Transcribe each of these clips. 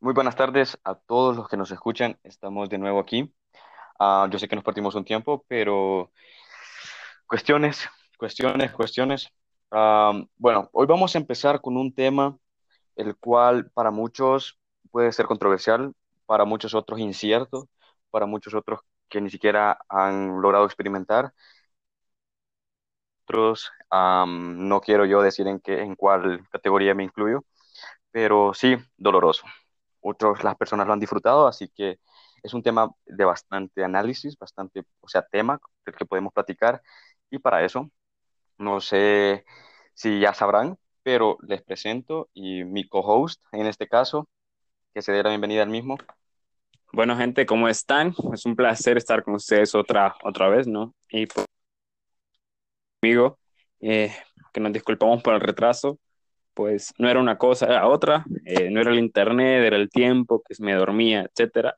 Muy buenas tardes a todos los que nos escuchan. Estamos de nuevo aquí. Ah, yo sé que nos partimos un tiempo, pero cuestiones, cuestiones, cuestiones. Ah, bueno, hoy vamos a empezar con un tema el cual para muchos puede ser controversial, para muchos otros incierto, para muchos otros que ni siquiera han logrado experimentar. Otros, ah, no quiero yo decir en qué, en cuál categoría me incluyo, pero sí doloroso. Otros, las personas lo han disfrutado, así que es un tema de bastante análisis, bastante, o sea, tema del que podemos platicar. Y para eso, no sé si ya sabrán, pero les presento y mi co-host en este caso, que se dé la bienvenida al mismo. Bueno, gente, ¿cómo están? Es un placer estar con ustedes otra, otra vez, ¿no? Y pues, amigo, eh, que nos disculpamos por el retraso, pues no era una cosa, era otra, eh, no era el internet, era el tiempo, que me dormía, etcétera.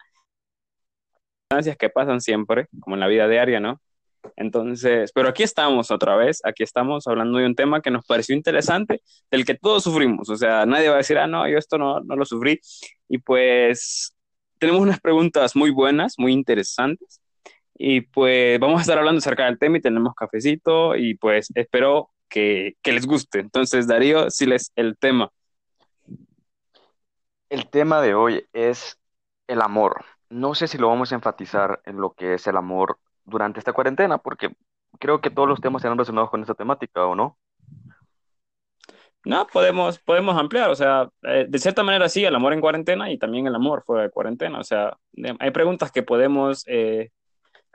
que pasan siempre, como en la vida diaria, ¿no? Entonces, pero aquí estamos otra vez, aquí estamos hablando de un tema que nos pareció interesante, del que todos sufrimos, o sea, nadie va a decir, ah, no, yo esto no, no lo sufrí. Y pues tenemos unas preguntas muy buenas, muy interesantes, y pues vamos a estar hablando acerca del tema y tenemos cafecito, y pues espero que, les guste. Entonces, Darío, si les el tema. El tema de hoy es el amor. No sé si lo vamos a enfatizar en lo que es el amor durante esta cuarentena, porque creo que todos los temas serán relacionados con esta temática, ¿o no? No, podemos, podemos ampliar, o sea, eh, de cierta manera sí, el amor en cuarentena y también el amor fuera de cuarentena, o sea, hay preguntas que podemos, eh,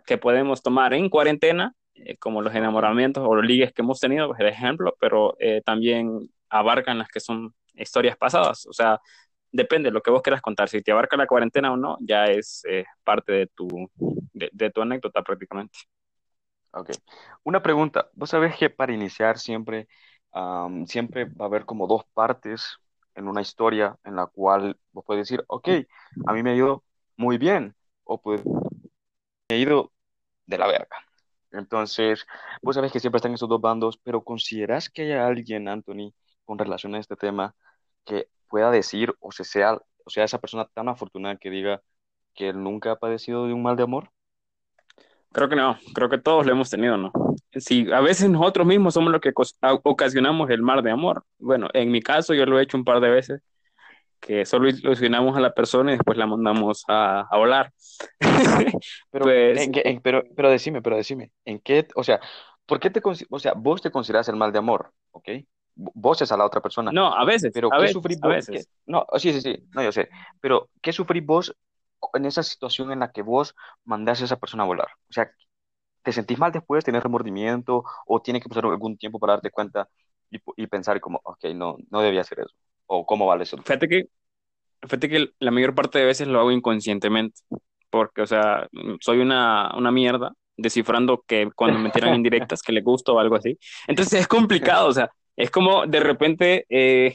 que podemos tomar en cuarentena eh, como los enamoramientos o los ligues que hemos tenido, por ejemplo, pero eh, también abarcan las que son historias pasadas. O sea, depende de lo que vos quieras contar. Si te abarca la cuarentena o no, ya es eh, parte de tu, de, tu anécdota prácticamente. Ok. Una pregunta. Vos sabés que para iniciar siempre, siempre va a haber como dos partes en una historia en la cual vos puedes decir, ok, a mí me ha ido muy bien, o pues me ha ido de la verga. Entonces, vos sabes que siempre están esos dos bandos, pero ¿consideras que haya alguien, Anthony, con relación a este tema, que pueda decir o se sea, o sea, esa persona tan afortunada que diga que él nunca ha padecido de un mal de amor? Creo que no, creo que todos lo hemos tenido, ¿no? Si a veces nosotros mismos somos los que ocasionamos el mal de amor. Bueno, en mi caso yo lo he hecho un par de veces que solo ilusionamos a la persona y después la mandamos a, a volar. pero, pues, pero, pero decime, pero decime, ¿en qué, o sea, ¿por qué te, o sea, vos te consideras el mal de amor, ¿ok? Vos es a la otra persona. No, a veces, pero a ¿qué veces, sufrís a veces. no, sí, sí, sí, no, yo sé, pero ¿qué sufrís vos en esa situación en la que vos mandás a esa persona a volar? O sea, ¿te sentís mal después, tenés remordimiento o tiene que pasar algún tiempo para darte cuenta y, y pensar como, ok, no, no debía hacer eso? ¿O cómo vale eso? Fíjate que, fíjate que la mayor parte de veces lo hago inconscientemente, porque, o sea, soy una, una mierda descifrando que cuando me tiran indirectas que le gusto o algo así. Entonces es complicado, o sea, es como de repente eh,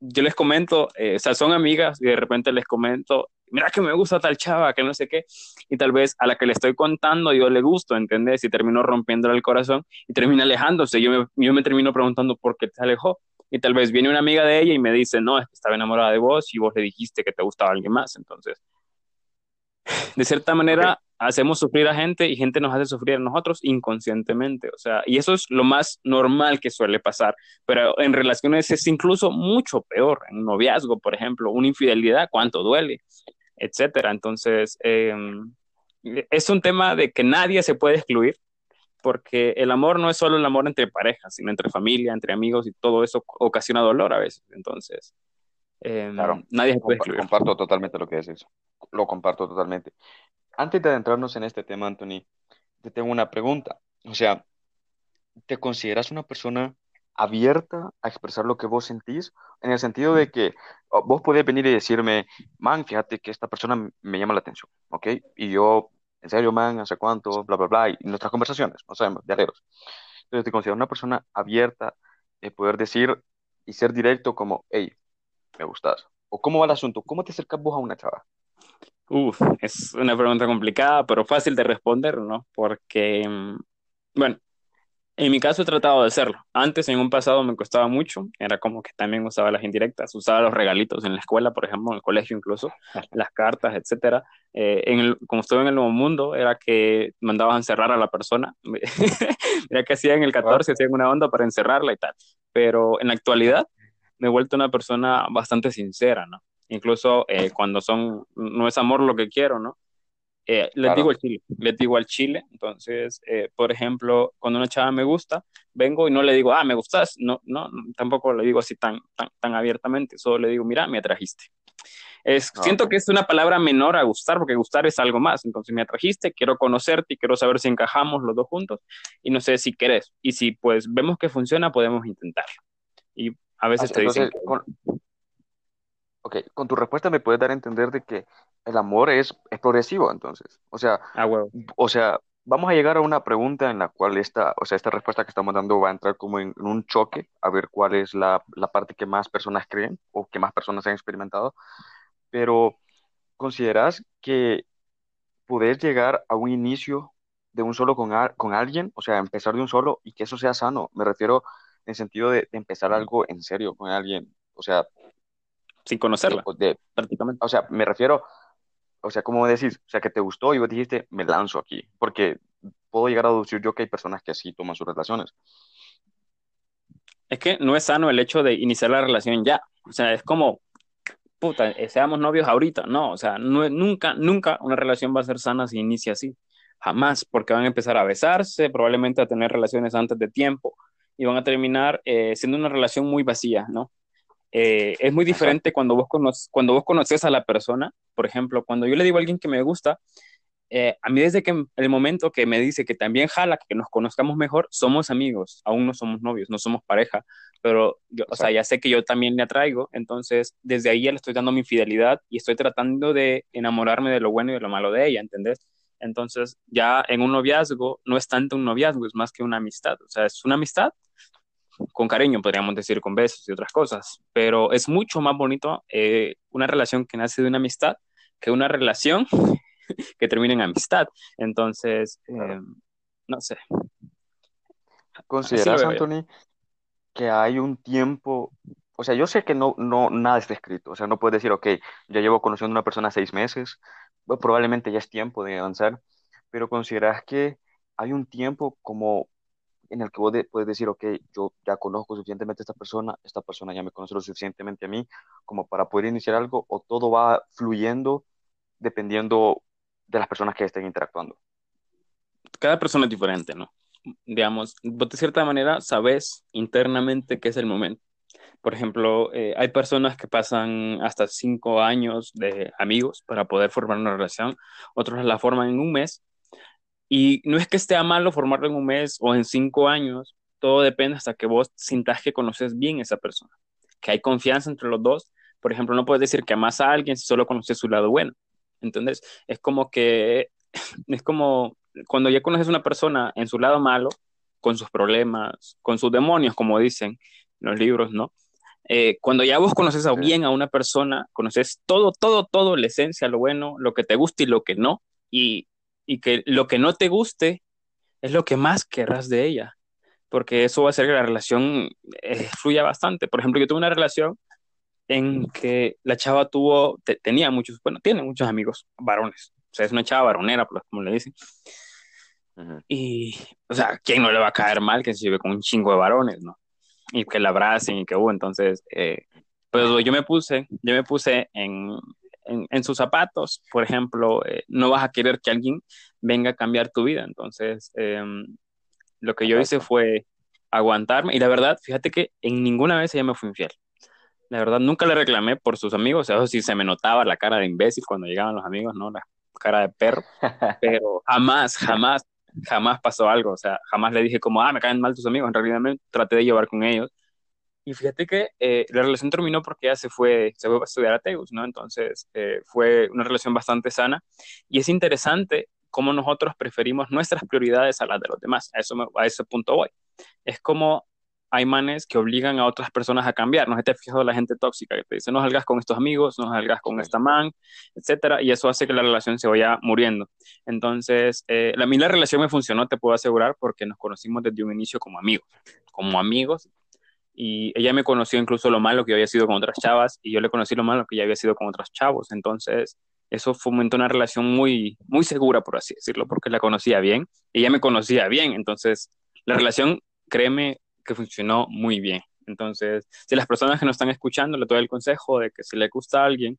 yo les comento, eh, o sea, son amigas y de repente les comento, mira que me gusta tal chava, que no sé qué, y tal vez a la que le estoy contando yo le gusto, ¿entendés? Y termino rompiéndole el corazón y termina alejándose. Yo me, yo me termino preguntando por qué te alejó y tal vez viene una amiga de ella y me dice, no, es que estaba enamorada de vos y vos le dijiste que te gustaba alguien más. Entonces, de cierta manera, hacemos sufrir a gente y gente nos hace sufrir a nosotros inconscientemente. O sea, y eso es lo más normal que suele pasar. Pero en relaciones es incluso mucho peor. En un noviazgo, por ejemplo, una infidelidad, cuánto duele, etcétera. Entonces, em, es un tema de que nadie se puede excluir porque el amor no es solo el amor entre parejas, sino entre familia, entre amigos y todo eso ocasiona dolor a veces. Entonces, eh, claro, nadie se puede Comparto totalmente lo que dices. Lo comparto totalmente. Antes de adentrarnos en este tema, Anthony, te tengo una pregunta. O sea, ¿te consideras una persona abierta a expresar lo que vos sentís? En el sentido de que oh, vos podés venir y decirme, man, fíjate que esta persona me llama la atención, ¿ok? Y yo en serio, man, hace cuánto, bla, bla, bla, y nuestras conversaciones, no sabemos, diarios. Entonces te considero una persona abierta de poder decir y ser directo como, hey, me gustas. O cómo va el asunto, cómo te acercas vos a una chava. Uf, es una pregunta complicada, pero fácil de responder, ¿no? Porque, mm, bueno, En mi caso he tratado de hacerlo. Antes, en un pasado, me costaba mucho. Era como que también usaba las indirectas, usaba los regalitos en la escuela, por ejemplo, en el colegio incluso, las cartas, etcétera. Eh, en el, como estuve en el nuevo mundo, era que mandabas a encerrar a la persona. Mira que hacían el 14, hacían una onda para encerrarla y tal. Pero en la actualidad me he vuelto una persona bastante sincera, ¿no? Incluso eh, cuando son, no es amor lo que quiero, ¿no? Eh, les digo al chile, les digo al chile. Entonces, eh, por ejemplo, cuando una chava me gusta, vengo y no le digo, ah, me gustas. No, no, tampoco le digo así tan, tan, tan abiertamente. Solo le digo, mira, me atrajiste. Es, ah, Siento que es una palabra menor a gustar, porque gustar es algo más. Entonces, me atrajiste, quiero conocerte y quiero saber si encajamos los dos juntos. Y no sé si querés. Y si pues vemos que funciona, podemos intentarlo. Y a veces te dicen. Con, ok, con tu respuesta me puedes dar a entender de que el amor es, es progresivo, entonces. O sea, ah, o sea, vamos a llegar a una pregunta en la cual esta, o sea, esta respuesta que estamos dando va a entrar como en, un choque, a ver cuál es la, la, parte que más personas creen o que más personas han experimentado. Pero, ¿consideras que puedes llegar a un inicio de un solo con, con alguien? O sea, empezar de un solo y que eso sea sano. Me refiero en sentido de, empezar algo en serio con alguien. O sea, sin conocerla, prácticamente. O sea, me refiero o sea, ¿cómo decís? O sea, que te gustó y vos dijiste, me lanzo aquí, porque puedo llegar a deducir yo que hay personas que así toman sus relaciones. Es que no es sano el hecho de iniciar la relación ya. O sea, es como, puta, eh, seamos novios ahorita. No, o sea, no, nunca, nunca una relación va a ser sana si inicia así. Jamás, porque van a empezar a besarse, probablemente a tener relaciones antes de tiempo y van a terminar eh, siendo una relación muy vacía, ¿no? Eh, es muy diferente cuando vos, cuando vos conoces a la persona. Por ejemplo, cuando yo le digo a alguien que me gusta, eh, a mí desde que el momento que me dice que también jala, que nos conozcamos mejor, somos amigos, aún no somos novios, no somos pareja, pero yo, o sea, ya sé que yo también le atraigo, entonces desde ahí ya le estoy dando mi fidelidad y estoy tratando de enamorarme de lo bueno y de lo malo de ella, ¿entendés? Entonces ya en un noviazgo no es tanto un noviazgo, es más que una amistad, o sea, es una amistad con cariño, podríamos decir, con besos y otras cosas, pero es mucho más bonito eh, una relación que nace de una amistad que una relación que termine en amistad. Entonces, eh, no sé. ¿Consideras, Anthony, que hay un tiempo, o sea, yo sé que no, no, nada está escrito, o sea, no puedes decir, ok, ya llevo conociendo a una persona seis meses, probablemente ya es tiempo de avanzar, pero consideras que hay un tiempo como en el que vos puedes decir, ok, yo ya conozco suficientemente a esta persona, esta persona ya me conoce lo suficientemente a mí como para poder iniciar algo, o todo va fluyendo dependiendo de las personas que estén interactuando? Cada persona es diferente, ¿no? Digamos, vos de cierta manera sabes internamente qué es el momento. Por ejemplo, eh, hay personas que pasan hasta cinco años de amigos para poder formar una relación, otros la forman en un mes y no es que esté a malo formarlo en un mes o en cinco años, todo depende hasta que vos sintas que conoces bien a esa persona, que hay confianza entre los dos. Por ejemplo, no puedes decir que amas a alguien si solo conoces su lado bueno. Entonces, es como que, es como cuando ya conoces a una persona en su lado malo, con sus problemas, con sus demonios, como dicen los libros, ¿no? Eh, cuando ya vos conoces a bien a una persona, conoces todo, todo, todo, la esencia, lo bueno, lo que te gusta y lo que no, y y que lo que no te guste es lo que más querrás de ella, porque eso va a hacer que la relación eh, fluya bastante. Por ejemplo, yo tuve una relación en que la chava tuvo, tenía muchos, bueno, tiene muchos amigos varones, o sea, es una chava varonera, pues, como le dicen. Y, o sea, ¿quién no le va a caer mal que se vive con un chingo de varones, no? Y que la abracen y que, uh, entonces, eh, pues yo me puse, yo me puse en, en, sus zapatos, por ejemplo, eh, no vas a querer que alguien venga a cambiar tu vida. Entonces, em, lo que yo hice fue aguantarme. Y la verdad, fíjate que en ninguna vez ella me fue infiel. La verdad, nunca le reclamé por sus amigos, eso sí se me notaba la cara de imbécil cuando llegaban los amigos, ¿no? La cara de perro, pero jamás, jamás, jamás pasó algo, o sea, jamás le dije como, ah, me caen mal tus amigos, en realidad me traté de llevar con ellos y fíjate que eh, la relación terminó porque ella se fue, se fue a estudiar a Tegus, ¿no? Entonces eh, fue una relación bastante sana. Y es interesante cómo nosotros preferimos nuestras prioridades a las de los demás. A, eso a ese punto voy. Es como hay manes que obligan a otras personas a cambiar. No te has fijado la gente tóxica que te dice, no salgas con estos amigos, no salgas con esta man, etcétera, y eso hace que la relación se vaya muriendo. Entonces, eh, a mí la relación me funcionó, te puedo asegurar, porque nos conocimos desde un inicio como amigos, como amigos, y ella me conoció incluso lo malo que yo había sido con otras chavas, y yo le conocí lo malo que ella había sido con otros chavos. Entonces, eso fomentó una relación muy, muy segura, por así decirlo, porque la conocía bien, y ella me conocía bien. Entonces, la relación, créeme, que funcionó muy bien. Entonces, si las personas que nos están escuchando le doy el consejo de que si le gusta a alguien,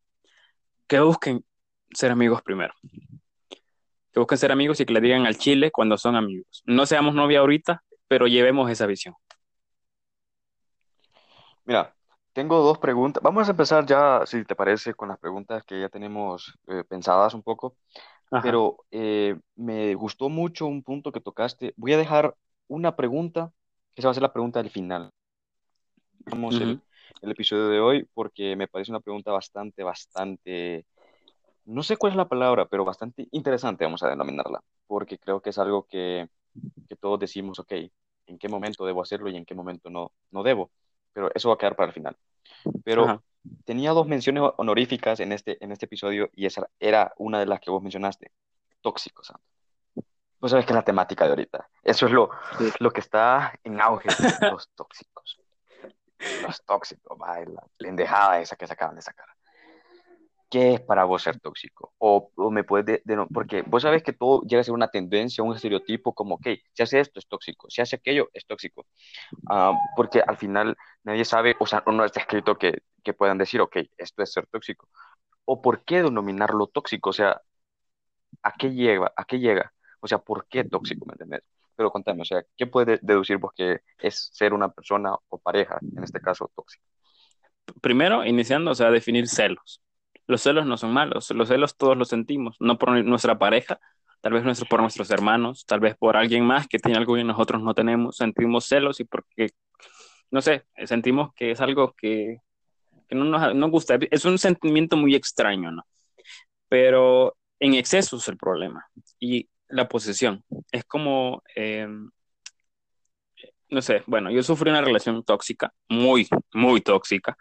que busquen ser amigos primero. Que busquen ser amigos y que le digan al chile cuando son amigos. No seamos novia ahorita, pero llevemos esa visión. Mira, tengo dos preguntas. Vamos a empezar ya, si te parece, con las preguntas que ya tenemos eh, pensadas un poco. Pero eh, me gustó mucho un punto que tocaste. Voy a dejar una pregunta esa va a ser la pregunta del final. Vamos el, episodio de hoy porque me parece una pregunta bastante, bastante, no sé cuál es la palabra, pero bastante interesante, vamos a denominarla, porque creo que es algo que, que todos decimos, ok, en qué momento debo hacerlo y en qué momento no, no debo, pero eso va a quedar para el final. Pero tenía dos menciones honoríficas en este, en este episodio y esa era una de las que vos mencionaste, tóxicos. Pues sabes que es la temática de ahorita. Eso es lo, lo que está en auge, los tóxicos. Los tóxicos, va, la lendejada esa que se acaban de sacar. ¿Qué es para vos ser tóxico? O, me puedes, porque vos sabes que todo llega a ser una tendencia, un estereotipo como, ok, si hace esto es tóxico, si hace aquello es tóxico. Ah, porque al final nadie sabe, o sea, no está escrito que, que puedan decir, ok, esto es ser tóxico. O por qué denominarlo tóxico, o sea, ¿a qué llega? ¿A qué llega? O sea, ¿por qué tóxico? ¿Me entiendes? Pero contame, o sea, ¿qué puede deducir vos que es ser una persona o pareja, en este caso, tóxica? Primero, iniciando, o sea, definir celos. Los celos no son malos, los celos todos los sentimos, no por nuestra pareja, tal vez por nuestros hermanos, tal vez por alguien más que tiene algo que nosotros no tenemos, sentimos celos y porque, no sé, sentimos que es algo que, que no nos, nos gusta, es un sentimiento muy extraño, ¿no? Pero en exceso es el problema. Y la posesión. Es como, em, no sé, bueno, yo sufrí una relación tóxica, muy, muy tóxica,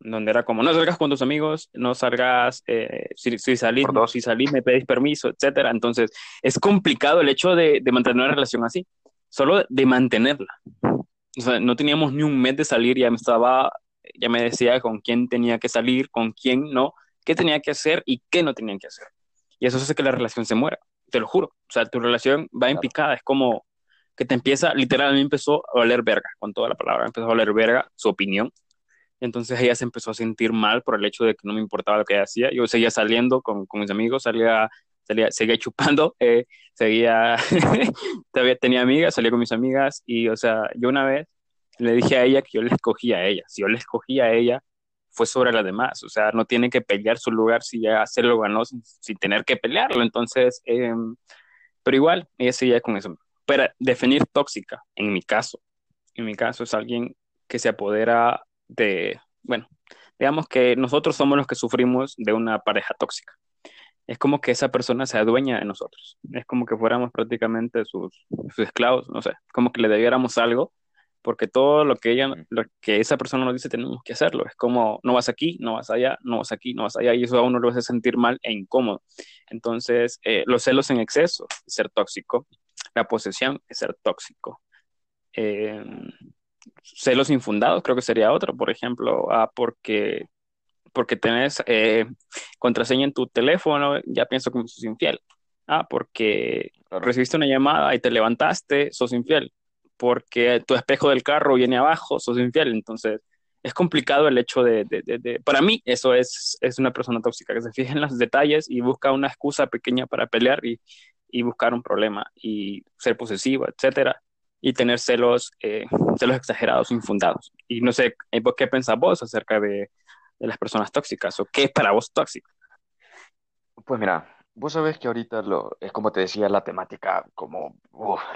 donde era como, no salgas con tus amigos, no salgas, eh, si, si, salís, si salís me pedís permiso, etcétera. Entonces, es complicado el hecho de, de, mantener una relación así, solo de mantenerla. O sea, no teníamos ni un mes de salir, ya me estaba, ya me decía con quién tenía que salir, con quién no, qué tenía que hacer y qué no tenía que hacer. Y eso hace que la relación se muera te lo juro. O sea, tu relación va en picada, es como que te empieza, literalmente empezó a valer verga, con toda la palabra, empezó a valer verga su opinión. Entonces ella se empezó a sentir mal por el hecho de que no me importaba lo que ella hacía. Yo seguía saliendo con, con mis amigos, salía, salía, seguía chupando, eh, seguía, todavía tenía amigas, salía con mis amigas y, o sea, yo una vez le dije a ella que yo le escogía a ella. Si yo le escogía a ella, fue sobre las demás, o sea, no tiene que pelear su lugar si ya se lo ganó sin, tener que pelearlo, entonces, em, pero igual, ella seguía con eso. Pero definir tóxica, en mi caso, en mi caso es alguien que se apodera de, bueno, digamos que nosotros somos los que sufrimos de una pareja tóxica. Es como que esa persona se adueña de nosotros. Es como que fuéramos prácticamente sus, sus esclavos, no sé, como que le debiéramos algo porque todo lo que ella, lo que esa persona nos dice tenemos que hacerlo. Es como, no vas aquí, no vas allá, no vas aquí, no vas allá, y eso a uno lo hace sentir mal e incómodo. Entonces, eh, los celos en exceso es ser tóxico, la posesión es ser tóxico. Em, celos infundados creo que sería otro, por ejemplo, ah, porque, porque tenés eh, contraseña en tu teléfono, ya pienso que sos infiel. Ah, porque recibiste una llamada y te levantaste, sos infiel porque tu espejo del carro viene abajo, sos infiel. Entonces, es complicado el hecho de, de, de, para mí, eso es, es una persona tóxica, que se fija en los detalles y busca una excusa pequeña para pelear y, y buscar un problema y ser posesivo, etcétera, y tener celos, eh, celos exagerados, infundados. Y no sé, eh, ¿qué pensás vos acerca de, de las personas tóxicas o qué es para vos tóxico? Pues mira, Vos sabés que ahorita lo, es como te decía la temática, como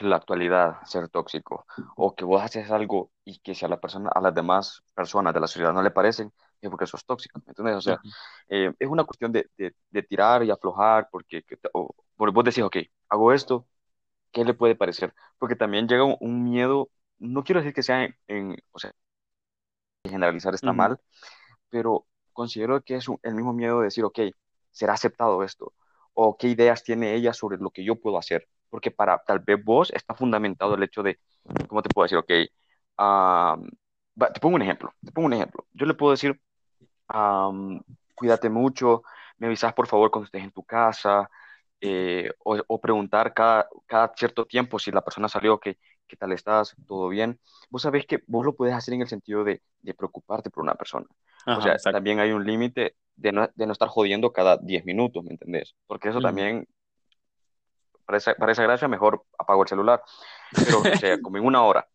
la actualidad, ser tóxico, o que vos haces algo y que si a la persona, a las demás personas de la sociedad no le parecen, es porque sos tóxico, ¿entendés? O sea, eh, es una cuestión de, de, tirar y aflojar, porque, o, vos decís, ok, hago esto, ¿qué le puede parecer? Porque también llega un, miedo no quiero decir que sea en, en- o sea, generalizar está Ujú. mal, pero considero que es un- el mismo miedo de decir, ok, ¿será aceptado esto? ¿O qué ideas tiene ella sobre lo que yo puedo hacer? Porque para tal vez vos está fundamentado el hecho de, ¿cómo te puedo decir? Ok, va, te pongo un ejemplo, te pongo un ejemplo. Yo le puedo decir, am, cuídate mucho, me avisas por favor cuando estés en tu casa, eh, o, o preguntar cada, cada cierto tiempo si la persona salió, que, ¿qué tal estás? ¿Todo bien? Vos sabés que vos lo puedes hacer en el sentido de, de preocuparte por una persona. O Ajá, sea, exacto. también hay un límite de no, de no estar jodiendo cada 10 minutos, ¿me entendés? Porque eso Ujú. también, para esa, para esa gracia, mejor apago el celular. Pero, o sea, como en una hora,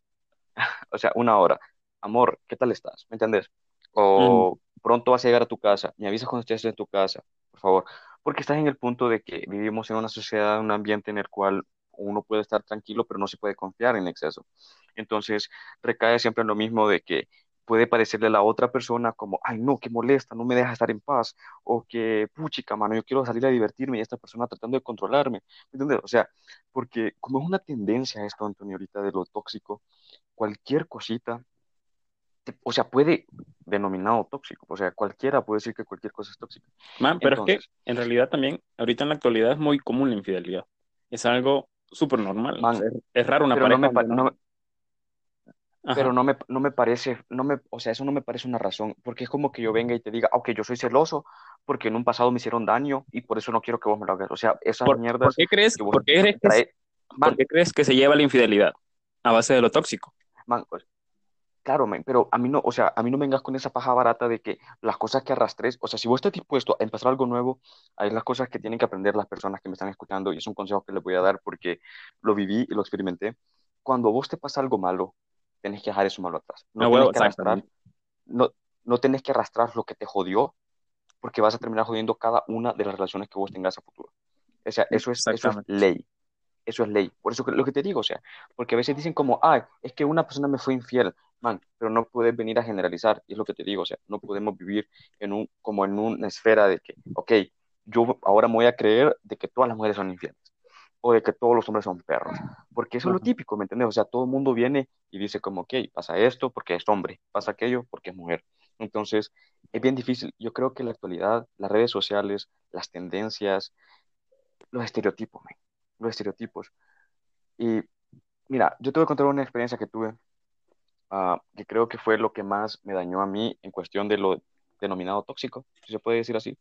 o sea, una hora. Amor, ¿qué tal estás? ¿Me entendés? Ujú. O pronto vas a llegar a tu casa, me avisas cuando estés en tu casa, por favor. Porque estás en el punto de que vivimos en una sociedad, un ambiente en el cual uno puede estar tranquilo, pero no se puede confiar en exceso. Entonces, recae siempre en lo mismo de que puede parecerle a la otra persona como, ay, no, que molesta, no me deja estar en paz, o que, puchica, mano, yo quiero salir a divertirme y esta persona tratando de controlarme. O sea, porque como es una tendencia esto, Antonio, ahorita de lo tóxico, cualquier cosita, te- o sea, puede denominado tóxico, o sea, cualquiera puede decir que cualquier cosa es tóxica. Man, pero es que en realidad también, ahorita en la actualidad es muy común la infidelidad. Es algo súper normal. O man, sea, es, raro una pero no pareja me, no. Ajá. pero no me, no me parece, no me, o sea, eso no me parece una razón, porque es como que yo venga y te diga, ok, yo soy celoso porque en un pasado me hicieron daño y por eso no quiero que vos me lo hagas. O sea, esas ¿Por, por mierdas qué crees, que vos por qué crees que, por qué crees que se lleva la infidelidad? A base de lo tóxico. man, pues, claro, pero a mí no, o sea, a mí no me vengas con esa paja barata de que las cosas que arrastres, o sea, si vos estás dispuesto a empezar algo nuevo, hay las cosas que tienen que aprender las personas que me están escuchando y es un consejo que les voy a dar porque lo viví y lo experimenté. Cuando vos te pasa algo malo, tenés que dejar eso malo atrás. No tenés huevo, que arrastrar, no, no tenés que arrastrar lo que te jodió porque vas a terminar jodiendo cada una de las relaciones que vos tengas a futuro. O sea, eso es, eso es ley. Eso es ley. Por eso lo que te digo, o sea, porque a veces dicen como, ay, es que una persona me fue infiel, man, pero no puedes venir a generalizar, y es lo que te digo, o sea, no podemos vivir en un, como en una esfera de que, ok, yo ahora me voy a creer de que todas las mujeres son infieles, o de que todos los hombres son perros, porque eso es lo típico, ¿me entiendes? O sea, todo el mundo viene y dice como, ok, pasa esto porque es hombre, pasa aquello porque es mujer. Entonces, es bien difícil. Yo creo que en la actualidad, las redes sociales, las tendencias, los estereotipos, man, los estereotipos. Y mira, yo te voy a contar una experiencia que tuve, ah, que creo que fue lo que más me dañó a mí en cuestión de lo denominado tóxico, si se puede decir así.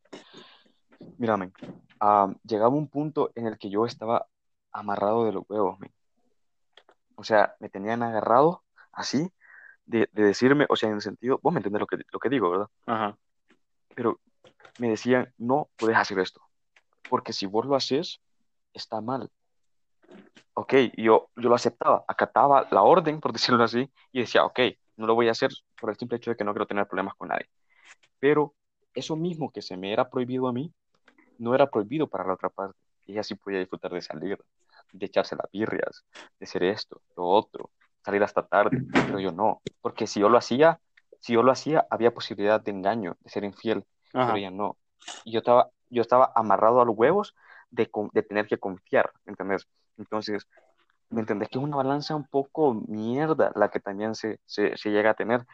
Mira, men, ah, llegaba un punto en el que yo estaba amarrado de los huevos, men. O sea, me tenían agarrado así, de, de decirme, o sea, en el sentido, vos me entendés lo que, lo que digo, ¿verdad? Ajá. Pero me decían, no puedes hacer esto, porque si vos lo haces, está mal. Ok, yo, yo lo aceptaba, acataba la orden, por decirlo así, y decía, ok, no lo voy a hacer por el simple hecho de que no quiero tener problemas con nadie. Pero eso mismo que se me era prohibido a mí, no era prohibido para la otra parte. Ella sí podía disfrutar de salir, de echarse las birrias, de hacer esto, lo otro, salir hasta tarde, pero yo no, porque si yo lo hacía, si yo lo hacía, había posibilidad de engaño, de ser infiel, pero Ajá. ella no. Y yo estaba, yo estaba amarrado a los huevos de, de tener que confiar, ¿entendés? Entonces, ¿me entendés? Que es una balanza un poco mierda la que también se, se, se llega a tener,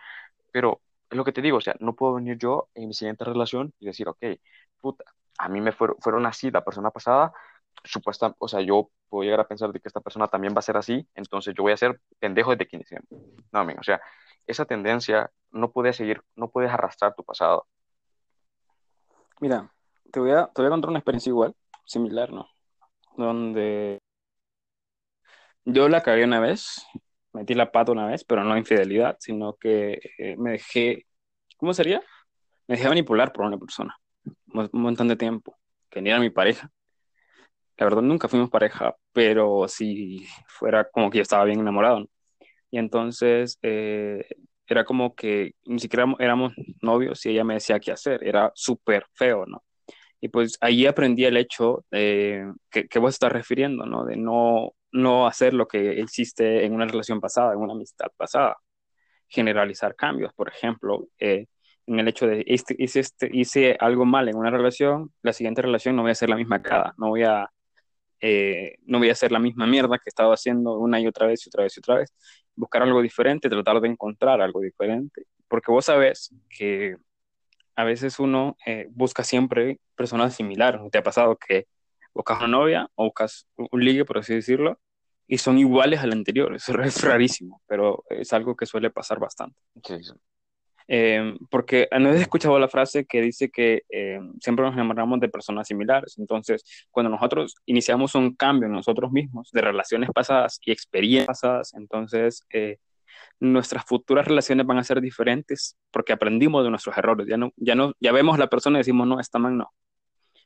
pero es lo que te digo, o sea, no puedo venir yo en mi siguiente relación y decir, ok, puta, a mí me fueron, fueron así la persona pasada, supuesta, o sea, yo puedo llegar a pensar de que esta persona también va a ser así, entonces yo voy a ser pendejo desde que inicié. No, men, o sea, esa tendencia no puedes seguir, no puedes arrastrar tu pasado. Mira, te voy a, te voy a contar una experiencia igual, similar, ¿no? Donde yo la cagué una vez, metí la pata una vez, pero no infidelidad, sino que eh, me dejé, ¿cómo sería? Me dejé manipular por una persona, un montón de tiempo, que ni era mi pareja. La verdad nunca fuimos pareja, pero si fuera como que yo estaba bien enamorado, ¿no? Y entonces eh, era como que ni siquiera éramos novios y ella me decía qué hacer, era súper feo, ¿no? Y pues ahí aprendí el hecho eh, que, que vos estás refiriendo, ¿no? De no, no hacer lo que hiciste en una relación pasada, en una amistad pasada. Generalizar cambios, por ejemplo, eh, en el hecho de este, hice, este, hice algo mal en una relación, la siguiente relación no voy a hacer la misma cara, no voy a, eh, no voy a hacer la misma mierda que he estado haciendo una y otra vez y otra vez y otra vez. buscar algo diferente, tratar de encontrar algo diferente, porque vos sabes que a veces uno eh, busca siempre personas similares. ¿Te ha pasado que buscas una novia o buscas un ligue, por así decirlo, y son iguales al anterior? Eso es rarísimo, pero es algo que suele pasar bastante. Sí, sí. Eh, porque no he escuchado la frase que dice que eh, siempre nos enamoramos de personas similares. Entonces, cuando nosotros iniciamos un cambio en nosotros mismos, de relaciones pasadas y experiencias pasadas, entonces eh, nuestras futuras relaciones van a ser diferentes porque aprendimos de nuestros errores. Ya no, ya no, ya vemos la persona y decimos, no, esta man no.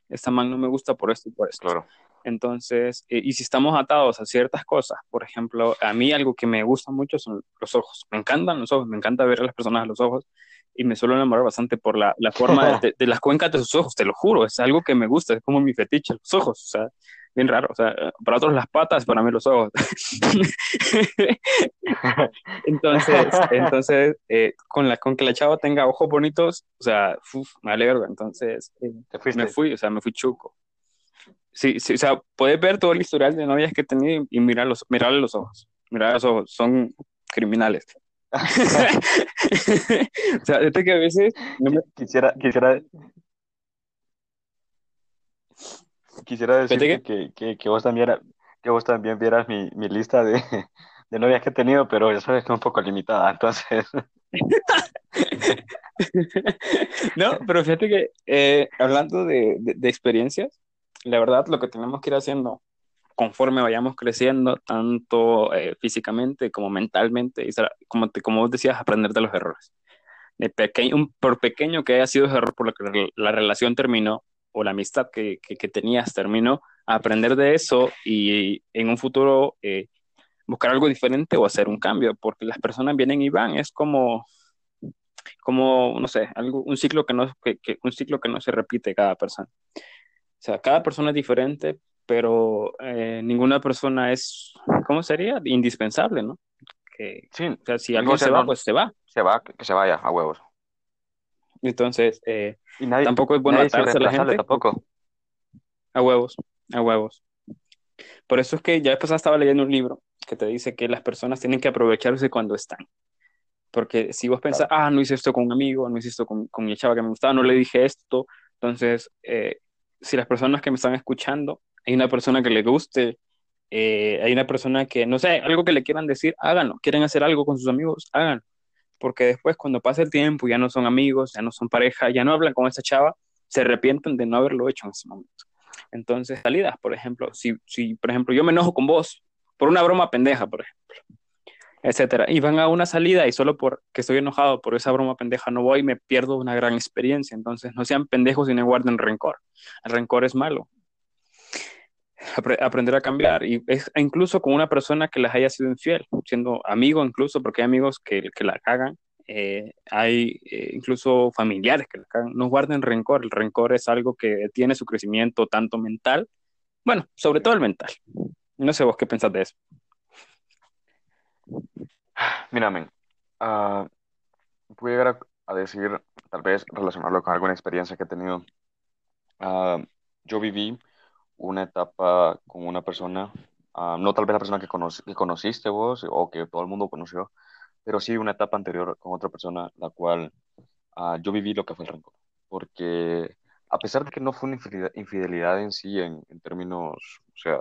Esta man no me gusta por esto y por esto. Claro. Entonces, eh, y si estamos atados a ciertas cosas, por ejemplo, a mí algo que me gusta mucho son los ojos. Me encantan los ojos, me encanta ver a las personas a los ojos y me suelo enamorar bastante por la, la forma de, de, las cuencas de sus ojos, te lo juro, es algo que me gusta, es como mi fetiche, los ojos, o sea, bien raro, o sea, para otros las patas, para mí los ojos. entonces, entonces eh, con, la, con que la chava tenga ojos bonitos, o sea, uf, me alegro, entonces eh, me fui, o sea, me fui chuco. Sí, sí, o sea, puedes ver todo el historial de novias que he tenido y mirar los, mirarle los ojos, mirar los ojos, son criminales. o sea, este que a veces no me... quisiera, quisiera, quisiera decir que, que, que, vos también, que vos también vieras mi, mi lista de, de, novias que he tenido, pero ya sabes que es un poco limitada, entonces. no, pero fíjate que eh, hablando de, de, de, experiencias, la verdad lo que tenemos que ir haciendo conforme vayamos creciendo, tanto eh, físicamente como mentalmente, y como, te, como vos decías, aprender de los errores. De pequeño, un, por pequeño que haya sido el error por lo que la relación terminó, o la amistad que, que, que tenías terminó, aprender de eso y en un futuro eh, buscar algo diferente o hacer un cambio, porque las personas vienen y van, es como, como no sé, algo, un, ciclo que no, que, que, un ciclo que no se repite cada persona. O sea, cada persona es diferente, pero eh, ninguna persona es, ¿cómo sería? Indispensable, ¿no? Que, sí, o sea, si alguien no, se va, no, pues se va. Se va, que se vaya a huevos. Entonces, eh, y nadie, tampoco es bueno atarse a la gente. Tampoco. A huevos, a huevos. Por eso es que ya después estaba leyendo un libro que te dice que las personas tienen que aprovecharse cuando están. Porque si vos pensás, claro. ah, no hice esto con un amigo, no hice esto con, con mi chava que me gustaba, no le dije esto, entonces, eh, si las personas que me están escuchando, hay una persona que le guste, eh, hay una persona que, no sé, algo que le quieran decir, háganlo. Quieren hacer algo con sus amigos, háganlo porque después cuando pasa el tiempo ya no son amigos, ya no son pareja, ya no hablan con esa chava, se arrepienten de no haberlo hecho en ese momento. Entonces, salidas, por ejemplo, si, si por ejemplo yo me enojo con vos por una broma pendeja, por ejemplo, etcétera, y van a una salida y solo porque estoy enojado por esa broma pendeja no voy, me pierdo una gran experiencia. Entonces, no sean pendejos y no guarden rencor. El rencor es malo aprender a cambiar y es, e incluso con una persona que les haya sido infiel, siendo amigo incluso, porque hay amigos que, que la cagan, eh, hay eh, incluso familiares que la cagan, no guarden rencor, el rencor es algo que tiene su crecimiento tanto mental, bueno, sobre todo el mental. No sé vos qué pensás de eso. Mira, men, uh, voy a llegar a, decir, tal vez relacionarlo con alguna experiencia que he tenido. Uh, yo viví una etapa con una persona, uh, no tal vez la persona que, cono que, conociste vos o que todo el mundo conoció, pero sí una etapa anterior con otra persona, la cual uh, yo viví lo que fue el rencor. Porque a pesar de que no fue una infidelidad, en sí, en, términos, o sea,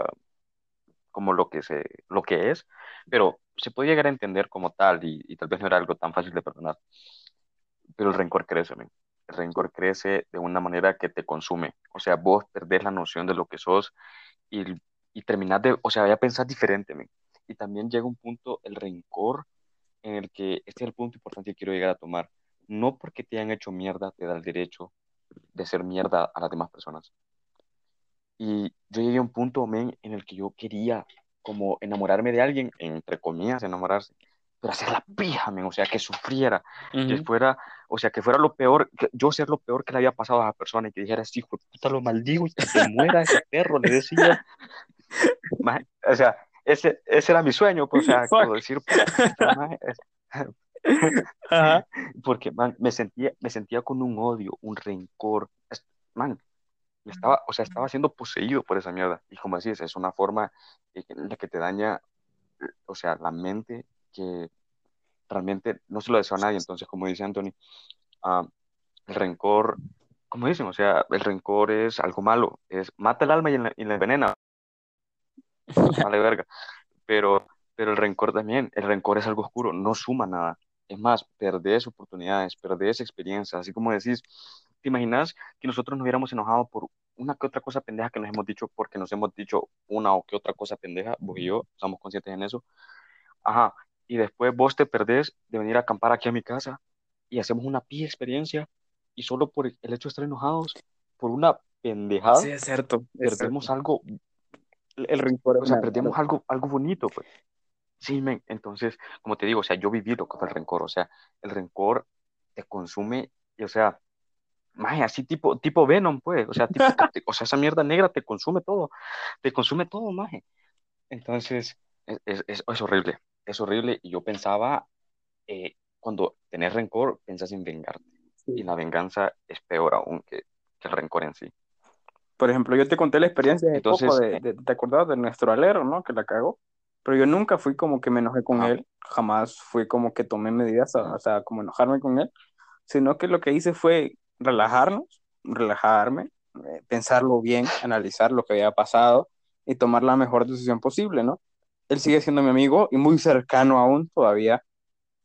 como lo que, se, lo que es, pero se puede llegar a entender como tal y, tal vez no era algo tan fácil de perdonar. Pero el rencor crece, ¿me? El rencor crece de una manera que te consume. O sea, vos perdés la noción de lo que sos y, y terminás de, o sea, ya pensás diferente. Man. Y también llega un punto, el rencor, en el que este es el punto importante que quiero llegar a tomar. No porque te hayan hecho mierda te da el derecho de ser mierda a las demás personas. Y yo llegué a un punto, men, en el que yo quería como enamorarme de alguien, entre comillas, enamorarse, pero hacer la pija, men, o sea, que sufriera, uh -huh. que fuera, o sea, que fuera lo peor, que yo ser lo peor que le había pasado a esa persona y que dijera, sí, hijo de puta, lo maldigo y que se muera ese perro, le decía. Man, o sea, ese, ese era mi sueño, pues, o sea, como decir, man, es... porque, man, me sentía, me sentía con un odio, un rencor, man, estaba, o sea, estaba siendo poseído por esa mierda, y como decís, es una forma en la que te daña, o sea, la mente que realmente no se lo deseo a nadie. Entonces, como dice Anthony, ah, el rencor, como dicen, o sea, el rencor es algo malo, es mata el alma y la, y la envenena. Vale, verga. Pero, pero el rencor también, el rencor es algo oscuro, no suma nada. Es más, perdés oportunidades, perdés experiencias, así como decís, ¿te imaginas que nosotros nos hubiéramos enojado por una que otra cosa pendeja que nos hemos dicho porque nos hemos dicho una o que otra cosa pendeja, vos y yo, estamos conscientes en eso? Ajá, y después vos te perdés de venir a acampar aquí a mi casa y hacemos una pija experiencia y solo por el hecho de estar enojados, por una pendejada, Sí, es cierto. es perdemos cierto. algo, El, rencor o sea, perdemos algo, algo bonito, pues. Sí, men, entonces, como te digo, o sea, yo viví lo que fue el rencor, o sea, el rencor te consume, y, o sea, maje, así tipo, tipo Venom, pues, o sea, tipo, te- o sea, esa mierda negra te consume todo, te consume todo, maje. Entonces, es, es, es- es horrible, es horrible, y yo pensaba, eh, cuando tenés rencor, pensás en vengarte, y la venganza es peor aún que, que el rencor en sí. Por ejemplo, yo te conté la experiencia de poco Entonces, de, de- ¿te acordás de nuestro alero, no? Que la cagó. Pero yo nunca fui como que me enojé con él, jamás fui como que tomé medidas, o ajá, o sea, como enojarme con él, sino que lo que hice fue relajarnos, relajarme, eh, pensarlo bien, analizar lo que había pasado y tomar la mejor decisión posible, ¿no? Él sigue siendo mi amigo y muy cercano aún todavía.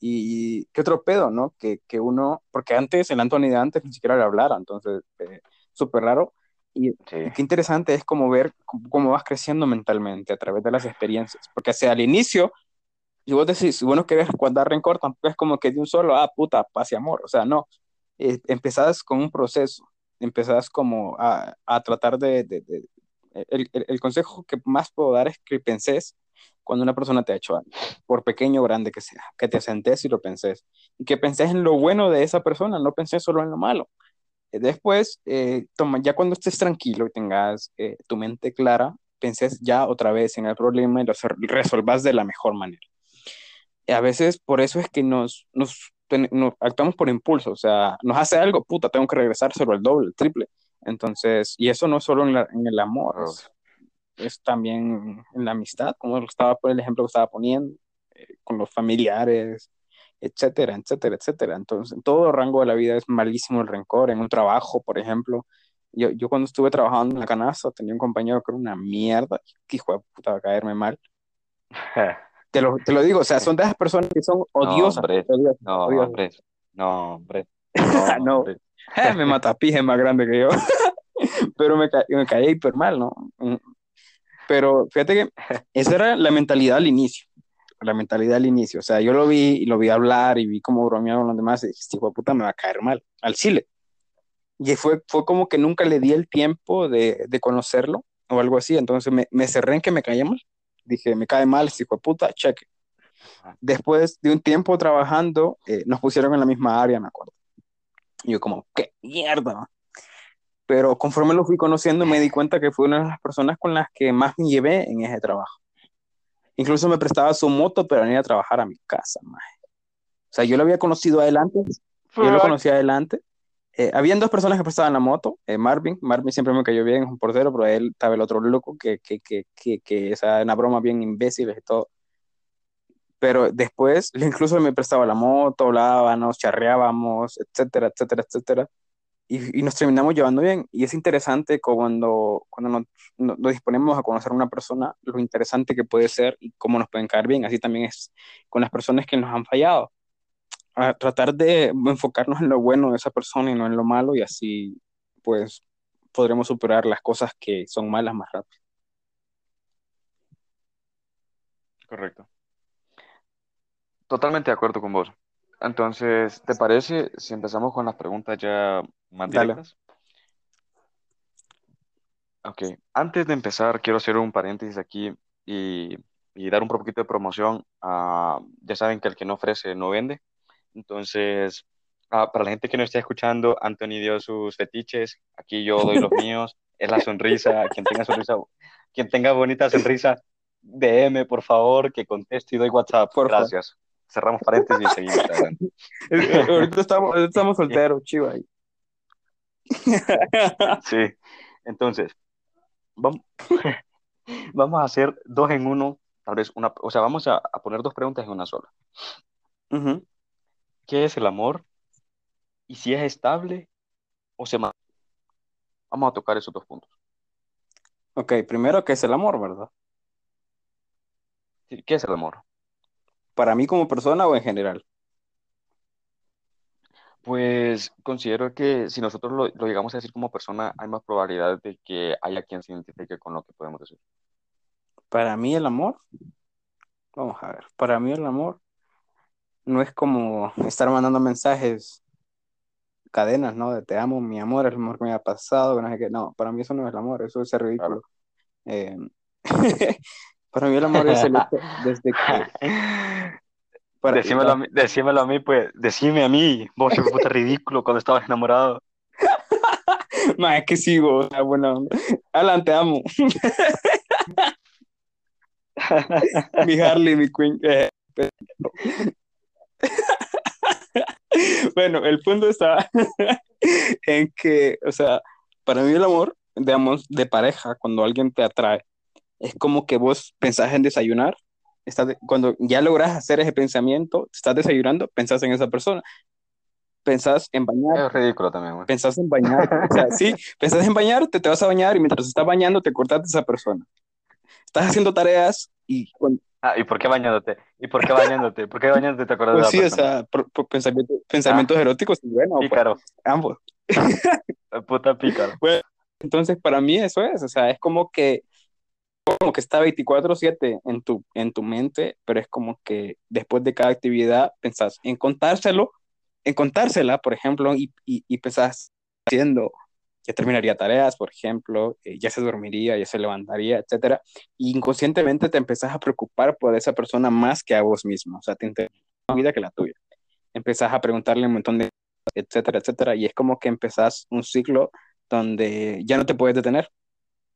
Y qué otro pedo, ¿no? Que, que uno, porque antes, el Anthony de antes ni siquiera le hablara, entonces, eh, súper raro. Y, y sí, qué interesante es como ver cómo, cómo vas creciendo mentalmente a través de las experiencias. Porque hacia el inicio, y vos decís, si vos no querés guardar rencor, tampoco es como que de un solo, ah, puta, paz y amor. O sea, no. Eh, empezás con un proceso, empezás como a, a tratar de, de- de- el, el- el consejo que más puedo dar es que penses cuando una persona te ha hecho algo, por pequeño o grande que sea, que te sentes y lo penses. Y que penses en lo bueno de esa persona, no penses solo en lo malo. Eh, Después, eh, toma, ya cuando estés tranquilo y tengas eh, tu mente clara, penses ya otra vez en el problema y lo resolvas de la mejor manera. Y a veces por eso es que nos, nos, ten- nos actuamos por impulso, o sea, nos hace algo, puta, tengo que regresárselo el doble, el triple. Entonces, y eso no es solo en, la- en el amor, es, también en la amistad, como estaba por el ejemplo que estaba poniendo, eh, con los familiares, etcétera, etcétera, etcétera. Entonces, en todo rango de la vida es malísimo el rencor, en un trabajo, por ejemplo. Yo, yo cuando estuve trabajando en la canasta tenía un compañero que era una mierda, que hijo de puta va a caerme mal. Te lo, te lo digo, o sea, son de esas personas que son no, odiosas, hombre, odiosas, no, odiosas. hombre, no, hombre, no, No, hombre. eh, me mata pije más grande que yo, pero me, ca me caí hiper mal, ¿no? Pero fíjate que esa era la mentalidad al inicio, la mentalidad al inicio. O sea, yo lo vi y lo vi hablar y vi cómo bromeaban los demás y dije, este hijo puta me va a caer mal, al chile. Y fue, fue como que nunca le di el tiempo de, de conocerlo o algo así. Entonces me, me cerré en que me caía mal. Dije, me cae mal, este hijo puta, cheque. Después de un tiempo trabajando, eh, nos pusieron en la misma área, me acuerdo. Y yo como, qué mierda. Pero conforme lo fui conociendo, me di cuenta que fue una de las personas con las que más me llevé en ese trabajo. Incluso me prestaba su moto para venir a trabajar a mi casa, maje. O sea, yo lo había conocido a él antes, yo lo Fuck. conocía a él antes. Eh, habían dos personas que prestaban la moto, eh, Marvin, Marvin siempre me cayó bien, es un portero, pero él estaba el otro loco que, que, que, que, que esa una broma bien imbéciles y todo. Pero después, incluso me prestaba la moto, hablábamos, charreábamos, etcétera, etcétera, etcétera. Y, y nos terminamos llevando bien. Y es interesante cuando, cuando nos, nos, disponemos a conocer a una persona, lo interesante que puede ser y cómo nos pueden caer bien. Así también es con las personas que nos han fallado a tratar de enfocarnos en lo bueno de esa persona y no en lo malo y así pues podremos superar las cosas que son malas más rápido. Correcto. Totalmente de acuerdo con vos. Entonces, ¿te parece si empezamos con las preguntas ya más Dale. directas? Ok, antes de empezar, quiero hacer un paréntesis aquí y, y dar un poquito de promoción. a- ya saben que el que no ofrece no vende. Entonces, ah, para la gente que no esté escuchando, Anthony dio sus fetiches, aquí yo doy los míos, es la sonrisa, quien tenga sonrisa, quien tenga bonita sonrisa, DM, por favor, que conteste y doy WhatsApp. Por. Gracias. Cerramos paréntesis y seguimos adelante. ahorita, estamos, estamos solteros, chiva. ahí. Sí, entonces, vamos, vamos a hacer dos en uno tal vez una, o sea, vamos a, a poner dos preguntas en una sola. ¿Qué es el amor? Y si es estable o se mantiene. Vamos a tocar esos dos puntos. Ok, primero, ¿qué es el amor, verdad? Sí, ¿Qué es el amor? ¿Para mí como persona o en general? Pues considero que si nosotros lo, lo llegamos a decir como persona, hay más probabilidad de que haya quien se identifique con lo que podemos decir. Para mí el amor, vamos a ver, para mí el amor no es como estar mandando mensajes, cadenas, ¿no? De te amo, mi amor, es lo mejor que me ha pasado, que no sé qué. No, para mí eso no es el amor, eso es ser ridículo. Eh, para mí el amor es el hecho desde que... para- Decímelo a mí, decímelo a mí, pues, decime a mí, vos de puta ridículo cuando estabas enamorado. Ma, es que sí, vos, ah, buena onda. Alan, te amo. mi Harley, mi Queen. Eh, bueno, el punto está en que, o sea, para mí el amor, digamos, de pareja, cuando alguien te atrae, es como que vos pensás en desayunar, estás de- cuando ya logras hacer ese pensamiento, estás desayunando, pensás en esa persona, pensás en bañar, Es ridículo también, güey. pensás en bañar, o sea, sí, pensás en bañarte, te vas a bañar y mientras estás bañando te cortas de esa persona. Estás haciendo tareas y cuando, Ah, ¿y por qué bañándote? ¿Y por qué bañándote? ¿Por qué bañándote te acuerdas pues de sí, la o persona? sea, por- por pensamiento- pensamientos eróticos, y bueno, pues, Pícaro, ambos. puta pícaro. Entonces, para mí eso es, o sea, es como que, como que está 24/7 en tu, en tu mente, pero es como que después de cada actividad pensás en contárselo, en contársela, por ejemplo, y, y, y pensás haciendo, ya terminaría tareas, por ejemplo, eh, ya se dormiría, ya se levantaría, etcétera, y inconscientemente te empezás a preocupar por esa persona más que a vos mismo, o sea, te interesa más vida que la tuya. Empezás a preguntarle un montón de etcétera, etcétera, y es como que empezás un ciclo donde ya no te puedes detener.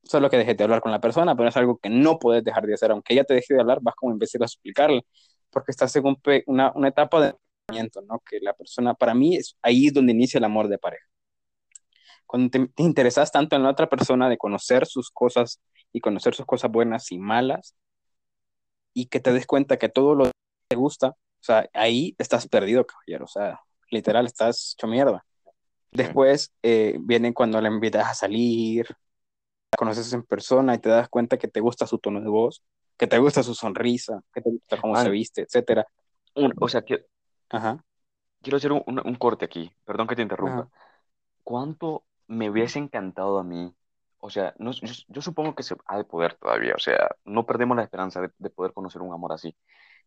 Solo que dejes de hablar con la persona, pero es algo que no puedes dejar de hacer. Aunque ella te deje de hablar, vas como vez de explicarle, porque estás en un una, una etapa de ¿no? Que la persona, para mí, es ahí es donde inicia el amor de pareja. Cuando te, te interesas tanto en la otra persona de conocer sus cosas y conocer sus cosas buenas y malas, y que te des cuenta que todo lo que te gusta, o sea, ahí estás perdido, caballero. O sea, literal, estás hecho mierda. Después eh, viene cuando la invitas a salir, conoces en persona y te das cuenta que te gusta su tono de voz, que te gusta su sonrisa, que te gusta cómo se viste, etcétera. Un- o sea, que, Ajá. quiero hacer un, un- un corte aquí, perdón que te interrumpa. Ajá. ¿Cuánto me hubiese encantado a mí? O sea, no, yo, yo supongo que se ha de poder todavía, o sea, no perdemos la esperanza de, de poder conocer un amor así.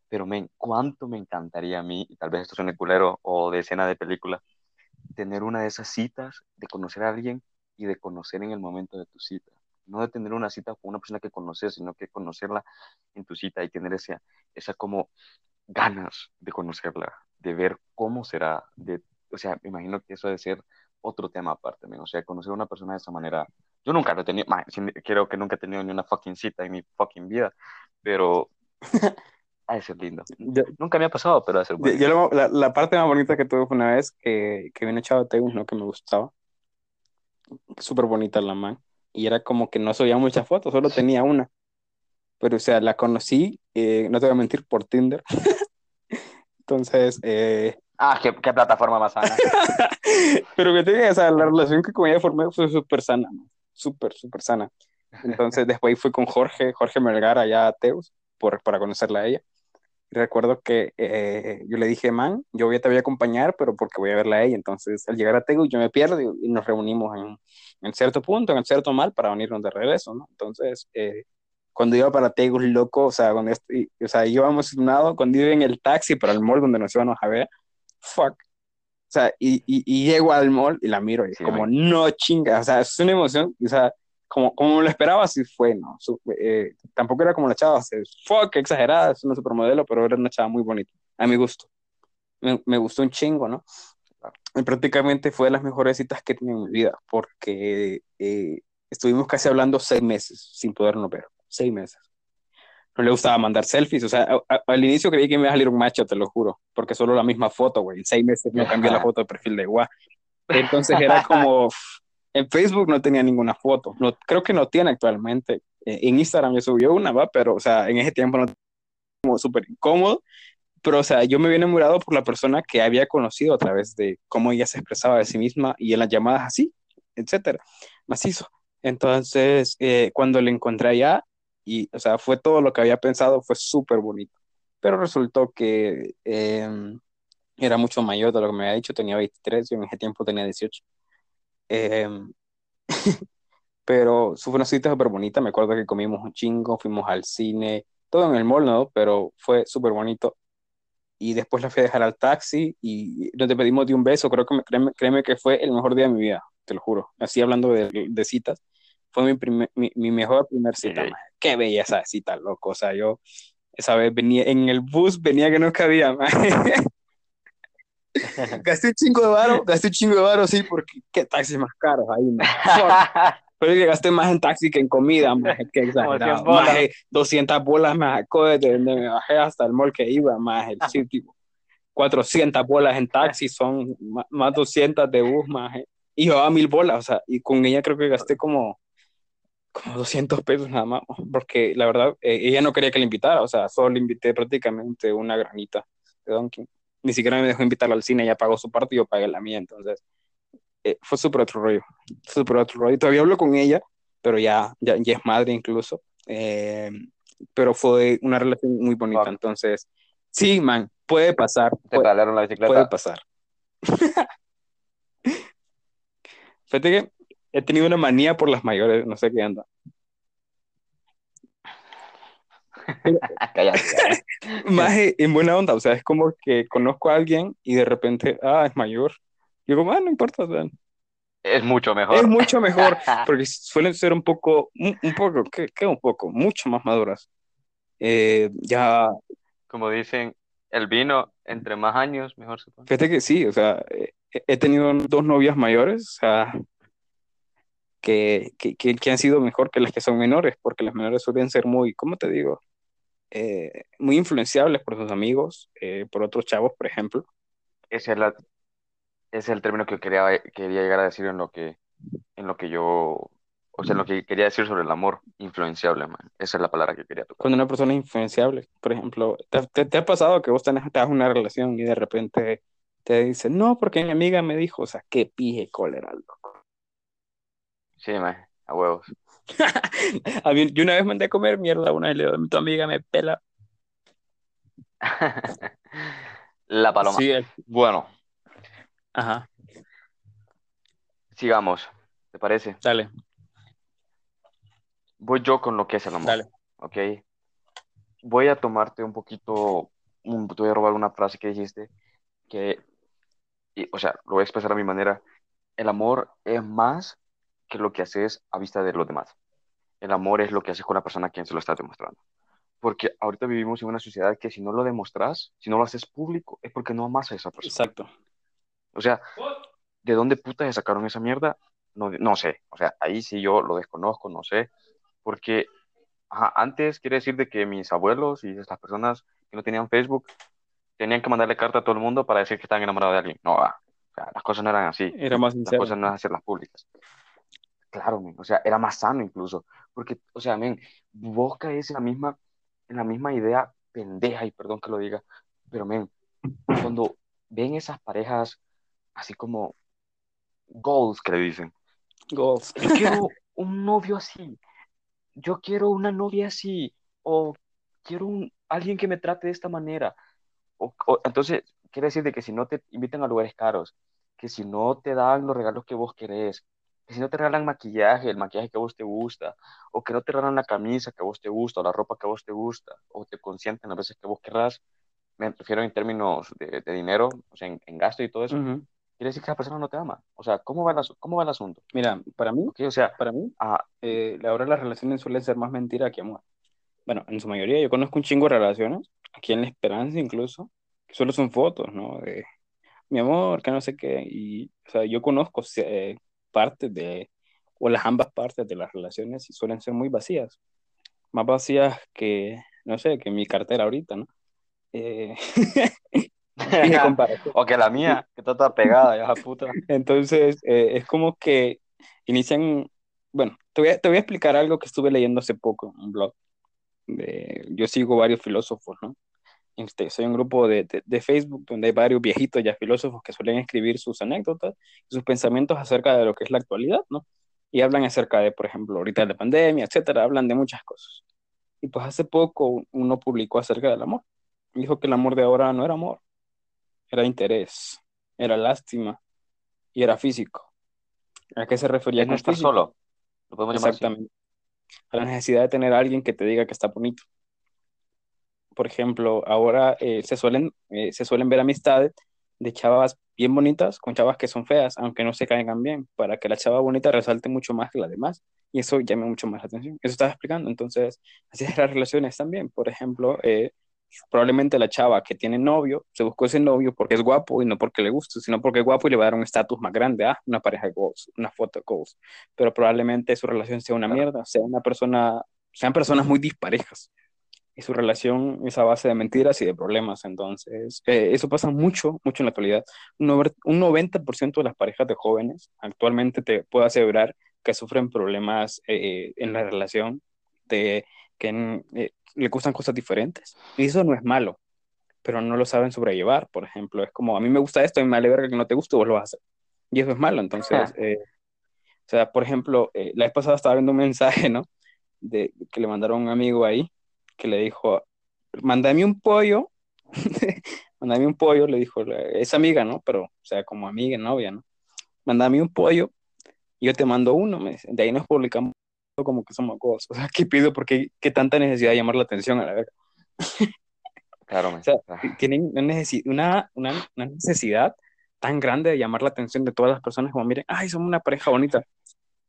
Pero, men, ¿cuánto me encantaría a mí, y tal vez esto suene culero o de escena de película, tener una de esas citas de conocer a alguien y de conocer en el momento de tu cita? No de tener una cita con una persona que conoces, sino que conocerla en tu cita y tener esa, esa como ganas de conocerla, de ver cómo será, de, o sea, me imagino que eso debe ser otro tema aparte, men. o sea, conocer a una persona de esa manera, yo nunca lo he tenido, ma, sin- creo que nunca he tenido ni una fucking cita en mi fucking vida, pero ha de ser lindo. Yo, Nunca me ha pasado, pero ha de ser yo- bueno. yo lo- la, la parte más bonita que tuve fue una vez que, que vino Chavo Tegus, ¿no? Que me gustaba. Súper bonita la man. Y era como que no subía muchas fotos, solo tenía una. Pero, o sea, la conocí, eh, no te voy a mentir, por Tinder. Entonces, eh, Ah, qué, qué plataforma más sana. pero que te o sea, la relación que con ella formé fue súper sana, ¿no? Súper, súper sana. Entonces, después fui con Jorge, Jorge Melgar allá a Teus, por, para conocerla a ella. Recuerdo que eh, yo le dije, man, yo voy, te voy a acompañar, pero porque voy a verla a ella. Entonces, al llegar a Teus, yo me pierdo y, y nos reunimos en, en cierto punto, en cierto mal, para unirnos de regreso, ¿no? Entonces, eh, cuando iba para Tegus, loco, o sea, cuando estoy, o sea, iba emocionado, cuando iba en el taxi para el mall donde nos íbamos a ver, fuck. O sea, y, y, y llego al mall y la miro y es Sí, como, man. no chinga, o sea, es una emoción, o sea, como, como lo esperaba, así fue, ¿no? Su- eh, tampoco era como la chava, o sea, fuck, exagerada, es una supermodelo, pero era una chava muy bonita, a mi gusto. Me, me gustó un chingo, ¿no? Y prácticamente fue de las mejores citas que tenido en mi vida, porque eh, estuvimos casi hablando seis meses sin podernos ver, seis meses. No le gustaba mandar selfies, o sea, a- a- al inicio creí que me iba a salir un macho, te lo juro, porque solo la misma foto, güey, en seis meses no cambié la foto de perfil de igual. Entonces era como, en Facebook no tenía ninguna foto. No, creo que no tiene actualmente. Eh, en Instagram yo subió una, va, pero, o sea, en ese tiempo no como súper incómodo. Pero, o sea, yo me había enamorado por la persona que había conocido a través de cómo ella se expresaba de sí misma y en las llamadas así, etcétera. Macizo. Entonces, eh, cuando le encontré allá, y, o sea, fue todo lo que había pensado, fue súper bonito. Pero resultó que em, era mucho mayor de lo que me había dicho, tenía 23, yo en ese tiempo tenía 18. Em, pero fue una cita súper bonita, me acuerdo que comimos un chingo, fuimos al cine, todo en el mall, ¿no? Pero fue súper bonito. Y después la fui a dejar al taxi y nos despedimos de un beso, creo que créeme, créeme, que fue el mejor día de mi vida, te lo juro. Así hablando de, de citas, fue mi, primer, mi, mi, mejor primer cita. Qué bella esa cita, loco. O sea, yo esa vez venía en el bus, venía que no cabía, más. gasté un chingo de varo, gasté un chingo de varo, sí, porque qué taxis más caros ahí, man. Pero que gasté más en taxi que en comida, más que exagerado. Más 200 bolas me sacó desde donde me bajé hasta el mall que iba, más el sitio. 400 bolas en taxi, son más 200 de bus, más. Y yo a mil bolas, o sea, y con ella creo que gasté como, como 200 pesos nada más, porque la verdad, eh, ella no quería que le invitara, o sea, solo le invité prácticamente una granita de Donkey ni siquiera me dejó invitarlo al cine, ella pagó su parte y yo pagué la mía, entonces eh, fue súper otro rollo, súper otro rollo. Todavía hablo con ella, pero ya, ya, ya es madre incluso, eh, pero fue una relación muy bonita, okay. entonces, sí, man, puede pasar. ¿Te puede, la bicicleta? Puede pasar. Fíjate que he tenido una manía por las mayores, no sé qué anda. Cállate. Más en buena onda, o sea, es como que conozco a alguien y de repente, ah, es mayor. Y digo, ah, no importa. Es mucho mejor. Es mucho mejor, porque suelen ser un poco, un, un poco, ¿qué, ¿qué, un poco? Mucho más maduras. Eh, ya. Como dicen, el vino, entre más años, mejor se pone. Fíjate que sí, o sea, he tenido dos novias mayores, o sea, que, que, que, han sido mejor que las que son menores, porque las menores suelen ser muy, ¿cómo te digo? Eh, muy influenciables por sus amigos, eh, por otros chavos, por ejemplo. Ese es, la, ese es el término que quería, quería llegar a decir en lo que, en lo que yo, o sea, en lo que quería decir sobre el amor, influenciable, man. Esa es la palabra que quería tocar. Cuando una persona es influenciable, por ejemplo, ¿te, te, te ha pasado que vos tenés, te das una relación y de repente te dicen, no, porque mi amiga me dijo, o sea, qué pije cólera, loco. Sí, man, a huevos. A mí, yo una vez mandé a comer mierda una vez le digo, tu amiga me pela. La paloma. Sí, el... Bueno. Ajá. Sigamos, ¿te parece? Dale. Voy yo con lo que es el amor. Dale. Ok. Voy a tomarte un poquito, un, te voy a robar una frase que dijiste, que, y, o sea, lo voy a expresar a mi manera. El amor es más que lo que haces a vista de los demás. El amor es lo que haces con la persona a quien se lo estás demostrando. Porque ahorita vivimos en una sociedad que si no lo demostras, si no lo haces público, es porque no amas a esa persona. Exacto. O sea, ¿de dónde putas se sacaron esa mierda? No, no sé. O sea, ahí sí yo lo desconozco, no sé. Porque ajá, antes quiere decir de que mis abuelos y estas personas que no tenían Facebook tenían que mandarle carta a todo el mundo para decir que estaban enamorados de alguien. No, o sea, las cosas no eran así. Era más Las cosas no eran hacerlas públicas. Claro, men, o sea, era más sano incluso, porque, o sea, men, vos caes en la misma, en la misma idea pendeja, y perdón que lo diga, pero, men, cuando ven esas parejas así como goals que le dicen, goals, yo quiero un novio así, yo quiero una novia así, o quiero un, alguien que me trate de esta manera, o, o, entonces, quiere decir de que si no te invitan a lugares caros, que si no te dan los regalos que vos querés, que si no te regalan maquillaje, el maquillaje que a vos te gusta, o que no te regalan la camisa que a vos te gusta, o la ropa que a vos te gusta, o te consienten las veces que vos querrás, me refiero en términos de, de dinero, o sea, en, en, gasto y todo eso, uh -huh. quiere decir que la persona no te ama. O sea, ¿cómo va el, cómo va el asunto? Mira, para mí, okay, o sea, para mí, ah, eh, ahora las relaciones suelen ser más mentira que amor. Bueno, en su mayoría, yo conozco un chingo de relaciones, aquí en La Esperanza incluso, que solo son fotos, ¿no? De mi amor, que no sé qué, y, o sea, yo conozco eh, partes de, o las ambas partes de las relaciones y suelen ser muy vacías, más vacías que, no sé, que mi cartera ahorita, ¿no? Eh... o que la mía, que está toda pegada, ya puta. Entonces, eh, es como que inician, bueno, te voy, a, te voy a explicar algo que estuve leyendo hace poco en un blog. De, yo sigo varios filósofos, ¿no? Este, soy un grupo de, de, de, Facebook donde hay varios viejitos ya filósofos que suelen escribir sus anécdotas y sus pensamientos acerca de lo que es la actualidad, ¿no? Y hablan acerca de, por ejemplo, ahorita de la pandemia, etcétera, hablan de muchas cosas. Y pues hace poco uno publicó acerca del amor. Dijo que el amor de ahora no era amor, era interés, era lástima y era físico. ¿A qué se refería? Es no estar solo. Lo podemos Exactamente. A la necesidad de tener a alguien que te diga que está bonito. Por ejemplo, ahora eh, se, suelen, eh, se suelen ver amistades de chavas bien bonitas con chavas que son feas, aunque no se caigan bien, para que la chava bonita resalte mucho más que la demás y eso llame mucho más la atención. Eso estaba explicando. Entonces, así es las relaciones también. Por ejemplo, eh, probablemente la chava que tiene novio se buscó ese novio porque es guapo y no porque le guste, sino porque es guapo y le va a dar un estatus más grande, ah, una pareja de goals, una foto de goals. Pero probablemente su relación sea una mierda, sea una persona, sean personas muy disparejas. Y su relación es a base de mentiras y de problemas. Entonces, eh, eso pasa mucho, mucho en la actualidad. Un 90% de las parejas de jóvenes actualmente te puedo asegurar que sufren problemas eh, en la relación, de que eh, le gustan cosas diferentes. Y eso no es malo, pero no lo saben sobrellevar, por ejemplo. Es como, a mí me gusta esto y me vale verga que no te guste, vos lo vas a hacer. Y eso es malo, entonces, o sea, por ejemplo, la vez pasada estaba viendo un mensaje, ¿no? De, que le mandaron a un amigo ahí, que le dijo, mándame un pollo, mándame un pollo, le dijo, es amiga, ¿no? Pero, o sea, como amiga, novia, ¿no? Mándame un pollo, y yo te mando uno, me de ahí nos publicamos como que somos cosas. O sea, ¿qué pido? Porque qué tanta necesidad de llamar la atención a la verga. Claro, o sea, tienen una, una, una, necesidad tan grande de llamar la atención de todas las personas como miren, ay, somos una pareja bonita.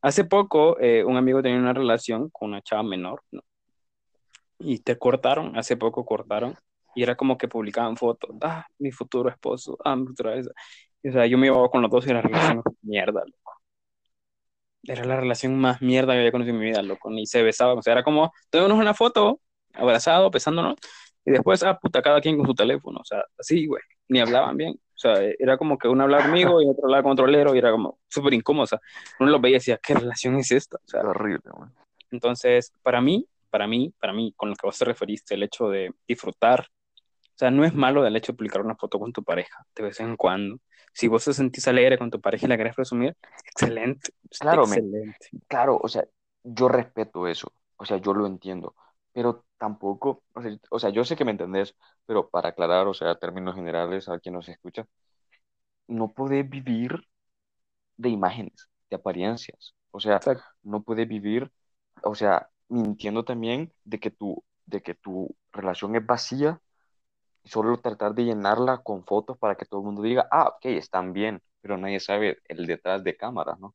Hace poco eh, un amigo tenía una relación con una chava menor, ¿no? Y te cortaron, hace poco cortaron, y era como que publicaban fotos, ah, mi futuro esposo, ah, mi futura esa. O sea, yo me llevaba con los dos y la relación mierda, loco era la relación más mierda que había conocido en mi vida, loco, ni se besaba, o sea, era como, tomémonos una foto, abrazado, besándonos, y después, ah, puta, cada quien con su teléfono, o sea, así, güey, ni hablaban bien, o sea, era como que uno hablaba conmigo y otro hablaba con otro lero, y era como súper incómodo, o sea, uno lo veía y decía, ¿qué relación es esta? O sea, horrible, güey. Entonces, para mí, para mí, para mí, con lo que vos te referiste, el hecho de disfrutar, o sea, no es malo el hecho de publicar una foto con tu pareja de vez en cuando, si vos te sentís alegre con tu pareja y la querés presumir, excelente. Claro, excelente. Me, claro, o sea, yo respeto eso, o sea, yo lo entiendo, pero tampoco, o sea, o sea, yo sé que me entendés, pero para aclarar, o sea, términos generales a quien nos escucha, no podés vivir de imágenes, de apariencias, o sea, Exacto. no puedes vivir, o sea, mintiendo también de que tu, de que tu relación es vacía solo tratar de llenarla con fotos para que todo el mundo diga, ah, ok, están bien, pero nadie sabe el detrás de cámaras, ¿no?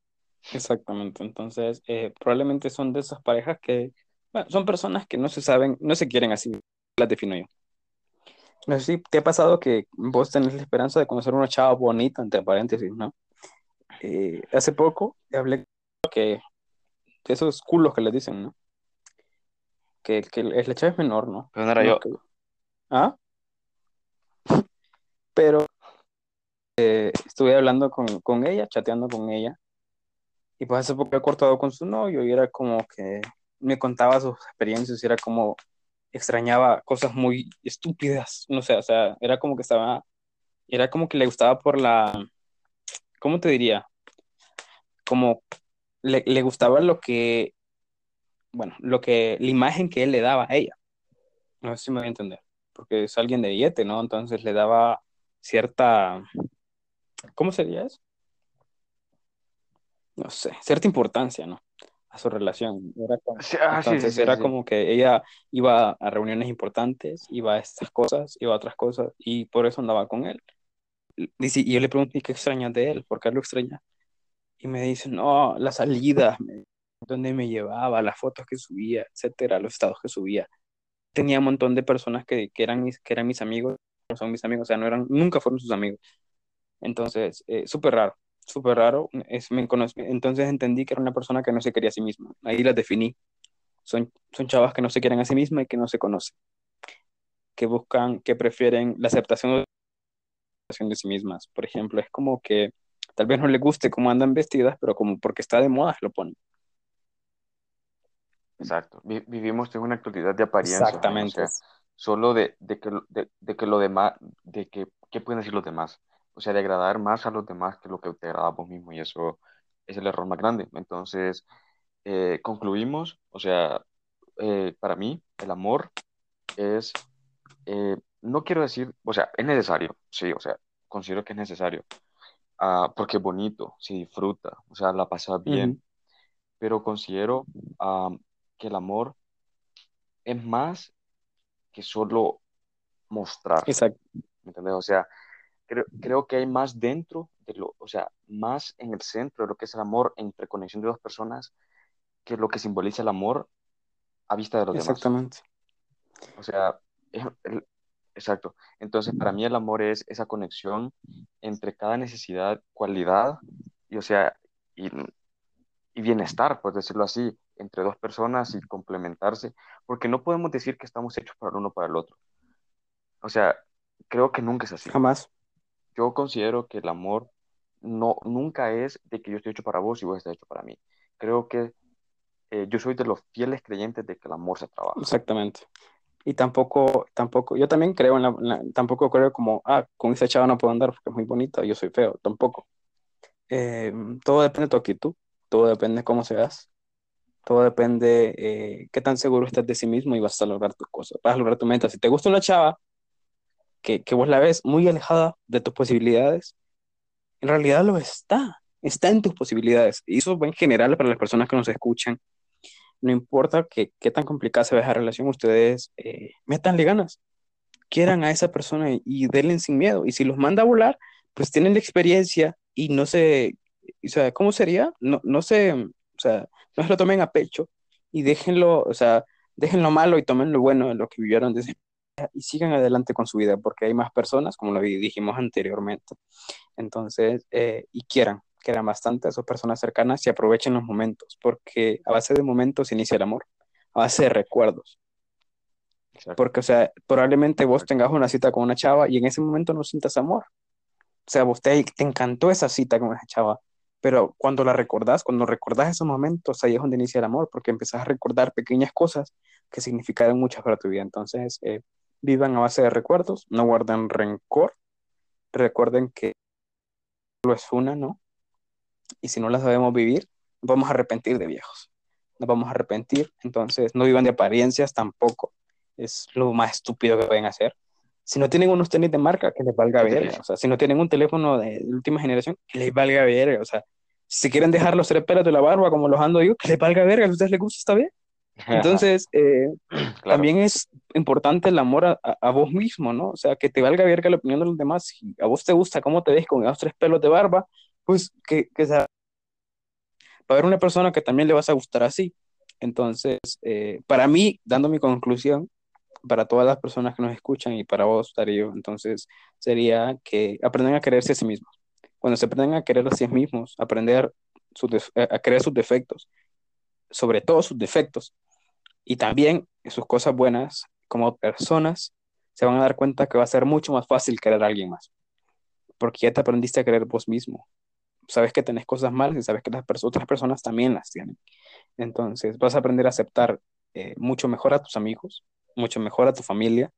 Exactamente, entonces eh, probablemente son de esas parejas que, bueno, son personas que no se saben, no se quieren así, las defino yo. No sé si te ha pasado que vos tenés la esperanza de conocer una chava bonita, entre paréntesis, ¿no? Eh, hace poco hablé que de esos culos que les dicen, ¿no? Que, que la chava es menor, ¿no? Pero no era No, yo. que- ¿Ah? Pero eh, estuve hablando con, con ella, chateando con ella, y pues hace poco he cortado con su novio y era como que me contaba sus experiencias y era como extrañaba cosas muy estúpidas, no sé, o sea, era como que estaba, era como que le gustaba por la, ¿cómo te diría? Como le, le gustaba lo que, bueno, lo que, la imagen que él le daba a ella, no sé si me voy a entender, porque es alguien de billete, ¿no? Entonces le daba cierta, ¿cómo sería eso? No sé, cierta importancia, ¿no? A su relación. Era como- Sí, ah, sí, sí, entonces sí, era como que ella iba a reuniones importantes, iba a estas cosas, iba a otras cosas, y por eso andaba con él. Y, si- y yo le pregunté, ¿qué extrañas de él? ¿Por qué lo extrañas? Y me dice, no, las salidas, donde me llevaba, las fotos que subía, etcétera, los estados que subía. Tenía un montón de personas que, que eran mis, que eran mis amigos, no son mis amigos, o sea, no eran, nunca fueron sus amigos. Entonces, eh, súper raro, súper raro. Es, me conocí- entonces entendí que era una persona que no se quería a sí misma. Ahí las definí. Son, son chavas que no se quieren a sí mismas y que no se conocen, que buscan, que prefieren la aceptación de sí mismas. Por ejemplo, es como que Tal vez no les guste cómo andan vestidas, pero como porque está de moda lo ponen. Exacto. Vi- vivimos en una actualidad de o Exactamente. sea, solo de, de que, lo- de, de que lo demás, de que, ¿qué pueden decir los demás? O sea, de agradar más a los demás que lo que te agrada a vos mismo, y eso es el error más grande. Entonces, eh, concluimos, o sea, eh, para mí, el amor es, eh, no quiero decir, o sea, es necesario, sí, o sea, considero que es necesario, ah, porque es bonito, se disfruta, o sea, la pasa Ujú, bien, pero considero, ah, que el amor es más que solo mostrarse, Exacto, ¿me entiendes? O sea, creo, creo que hay más dentro de lo, o sea, más en el centro de lo que es el amor entre conexión de dos personas que lo que simboliza el amor a vista de los demás. exactamente. O sea, es- el- exacto. Entonces, para mí el amor es esa conexión entre cada necesidad, cualidad, y o sea, y, y bienestar, por decirlo así, entre dos personas y complementarse, porque no podemos decir que estamos hechos para el uno para el otro. O sea, creo que nunca es así. Jamás. Yo considero que el amor no, nunca es de que yo estoy hecho para vos y vos estás hecho para mí. Creo que eh, yo soy de los fieles creyentes de que el amor se trabaja. Exactamente. Y tampoco, tampoco, yo también creo en la, en la- tampoco creo como, ah, con esa chava no puedo andar porque es muy bonita, yo soy feo, tampoco. Eh, todo depende de tu actitud, todo depende de cómo seas, todo depende eh, qué tan seguro estás de sí mismo y vas a lograr tus cosas, vas a lograr tu meta. Si te gusta una chava que, que vos la ves muy alejada de tus posibilidades, en realidad lo está, está en tus posibilidades. Y eso va en general para las personas que nos escuchan. No importa que, qué tan complicada se vea esa relación, ustedes eh, métanle ganas, quieran a esa persona y, y denle sin miedo. Y si los manda a volar, pues tienen la experiencia y no se, o sea, ¿cómo sería? No, no se, o sea, no se lo tomen a pecho y déjenlo, o sea, dejen lo malo y tomen lo bueno de lo que vivieron desde y sigan adelante con su vida, porque hay más personas, como lo dijimos anteriormente. Entonces, eh, y quieran, quieran bastante a sus personas cercanas y aprovechen los momentos, porque a base de momentos inicia el amor, a base de recuerdos. Exacto, Porque, o sea, probablemente vos tengas una cita con una chava y en ese momento no sientas amor. O sea, vos te, te encantó esa cita con esa chava, pero cuando la recordás, cuando recordás esos momentos, ahí es donde inicia el amor, porque empezás a recordar pequeñas cosas que significaron mucho para tu vida. Entonces, eh, vivan a base de recuerdos, no guarden rencor, recuerden que solo es una, ¿no? Y si no la sabemos vivir, nos vamos a arrepentir de viejos. Nos vamos a arrepentir, entonces no vivan de apariencias tampoco. Es lo más estúpido que pueden hacer. Si no tienen unos tenis de marca, que les valga verga. O sea, si no tienen un teléfono de, de última generación, que les valga verga. O sea, si quieren dejar los tres pelos de la barba como los ando yo, que les valga verga. Si a ustedes les gusta, está bien. Entonces, eh, Claro, también es importante el amor a, vos mismo, ¿no? O sea, que te valga verga la opinión de los demás. Si a vos te gusta cómo te ves con esos tres pelos de barba, pues que, que sea, va a haber una persona que también le vas a gustar así. Entonces, eh, para mí, dando mi conclusión, para todas las personas que nos escuchan y para vos, Darío, entonces sería que aprendan a quererse a sí mismos. Cuando se aprendan a querer a sí mismos, aprender def- a creer sus defectos, sobre todo sus defectos, y también sus cosas buenas como personas, se van a dar cuenta que va a ser mucho más fácil querer a alguien más, porque ya te aprendiste a querer vos mismo. Sabes que tenés cosas malas y sabes que las otras personas también las tienen. Entonces vas a aprender a aceptar eh, mucho mejor a tus amigos, mucho mejor a tu familia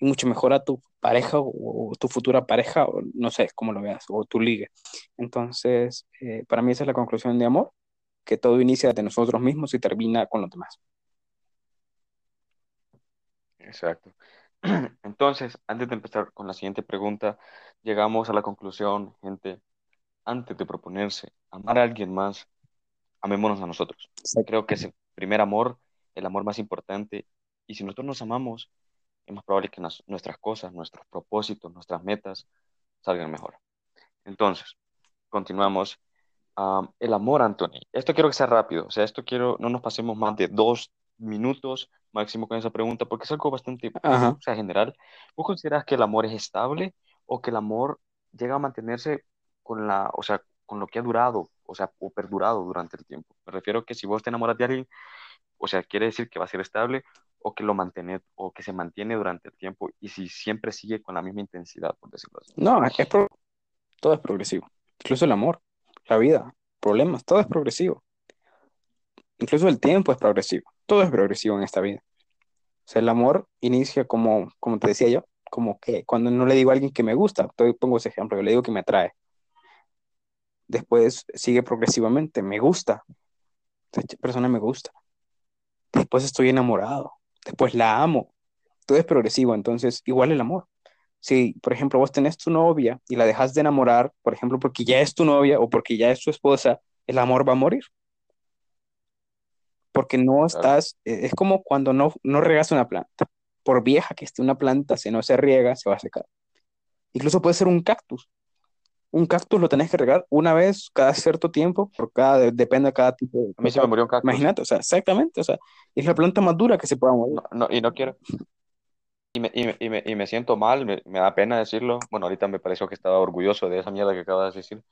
y mucho mejor a tu pareja o, o tu futura pareja, o no sé cómo lo veas, o tu liga. Entonces, eh, para mí esa es la conclusión de amor, que todo inicia de nosotros mismos y termina con los demás. exacto. Entonces, antes de empezar con la siguiente pregunta, llegamos a la conclusión, gente, antes de proponerse amar a alguien más, amémonos a nosotros. Creo que es el primer amor, el amor más importante, y si nosotros nos amamos, es más probable que nuestras cosas, nuestros propósitos, nuestras metas salgan mejor. Entonces, continuamos. Am, el amor, Anthony. Esto quiero que sea rápido, o sea, esto quiero, no nos pasemos más de dos minutos máximo con esa pregunta, porque es algo bastante, Ajá. o sea, general. ¿Vos consideras que el amor es estable o que el amor llega a mantenerse con la, o sea, con lo que ha durado, o sea, o perdurado durante el tiempo? Me refiero a que si vos te enamoras de alguien, o sea, quiere decir que va a ser estable o que lo mantiene, o que se mantiene durante el tiempo y si siempre sigue con la misma intensidad, por decirlo así. No, es pro- todo es progresivo. incluso el amor, la vida, problemas, todo es progresivo. Incluso el tiempo es progresivo, todo es progresivo en esta vida. O sea, el amor inicia como, como te decía yo, como que cuando no le digo a alguien que me gusta, pongo ese ejemplo, yo le digo que me atrae. Después sigue progresivamente, me gusta. Esta persona me gusta. Después estoy enamorado. Después la amo. Todo es progresivo, entonces igual el amor. Si, por ejemplo, vos tenés tu novia y la dejas de enamorar, por ejemplo, porque ya es tu novia o porque ya es tu esposa, el amor va a morir. Porque no estás, eh, es como cuando no, no regas una planta. Por vieja que esté una planta, si no se riega, se va a secar. Incluso puede ser un cactus. Un cactus lo tenés que regar una vez cada cierto tiempo, por cada, depende de cada tipo de... A mí se me murió un cactus. Imagínate, o sea, exactamente, o sea, es la planta más dura que se pueda morir. No, no, y no quiero. Y me, y me, y me, y me siento mal, me, me da pena decirlo. Bueno, ahorita me pareció que estaba orgulloso de esa mierda que acabas de decir.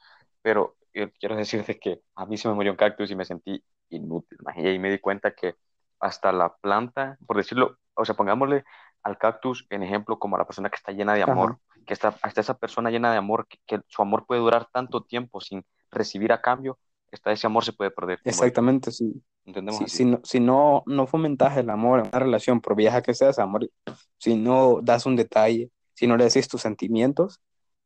Pero quiero decirte que a mí se me murió un cactus y me sentí inútil. Y ahí me di cuenta que hasta la planta, por decirlo, o sea, pongámosle al cactus en ejemplo como a la persona que está llena de amor, que está, hasta esa persona llena de amor, que, que su amor puede durar tanto tiempo sin recibir a cambio, hasta ese amor se puede perder. Exactamente, sí. ¿Entendemos Si, así? si no, si no, no fomentas el amor en una relación, por vieja que sea, se va a morir. Si no das un detalle, si no le decís tus sentimientos,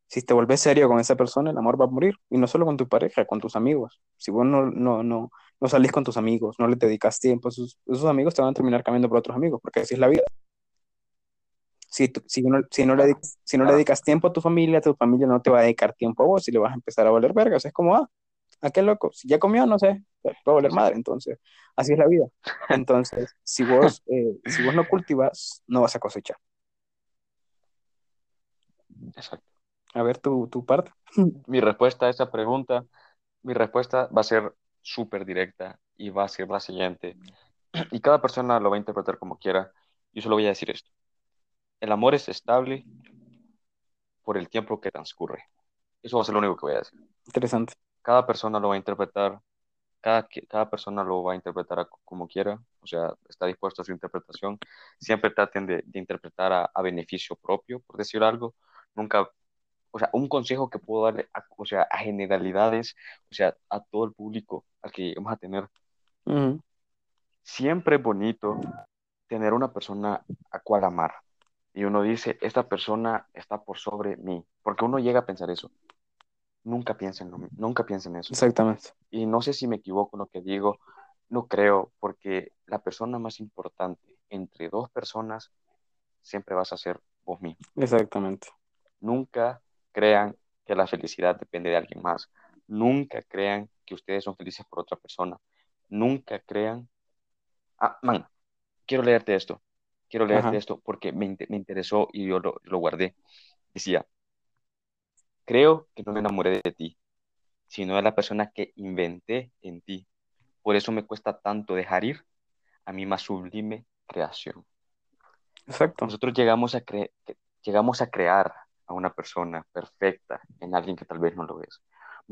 si te volvés serio con esa persona, el amor va a morir. Y no solo con tu pareja, con tus amigos. Si vos no, no, no, no salís con tus amigos, no le dedicas tiempo, esos, esos amigos te van a terminar cambiando por otros amigos, porque así es la vida. Si, tú- si, no, si, no le, si no le dedicas tiempo a tu familia, tu familia no te va a dedicar tiempo a vos y le vas a empezar a valer verga. O sea, es como, ah, ¿a qué loco? Si ya comió, no sé, va a madre. Entonces, así es la vida. Entonces, si vos, eh, si vos no cultivas, no vas a cosechar. Exacto. A ver tu, tu parte. Mi respuesta a esa pregunta, mi respuesta va a ser súper directa y va a ser la siguiente. Y cada persona lo va a interpretar como quiera. Yo solo voy a decir esto. El amor es estable por el tiempo que transcurre. Eso va a ser lo único que voy a decir. Interesante. Cada persona lo va a interpretar, cada, cada persona lo va a interpretar a- como quiera, o sea, está dispuesto a su interpretación. Siempre traten de, de interpretar a, a beneficio propio, por decir algo. Nunca, o sea, un consejo que puedo darle, a, o sea, a generalidades, o sea, a todo el público al que lleguemos a tener. Siempre es bonito tener una persona a cual amar. Y uno dice, esta persona está por sobre mí, porque uno llega a pensar eso. Nunca piensen, nunca piensen eso. Exactamente. Y no sé si me equivoco en lo que digo, no creo, porque la persona más importante entre dos personas siempre vas a ser vos mismo. Exactamente. Nunca crean que la felicidad depende de alguien más. Nunca crean que ustedes son felices por otra persona. Nunca crean. Ah, man, quiero leerte esto. Quiero leerte Ajá. esto porque me, me interesó y yo lo, lo guardé. Decía, creo que no me enamoré de ti, sino de la persona que inventé en ti. Por eso me cuesta tanto dejar ir a mi más sublime creación. Exacto. Nosotros llegamos a, cre- llegamos a crear a una persona perfecta en alguien que tal vez no lo es.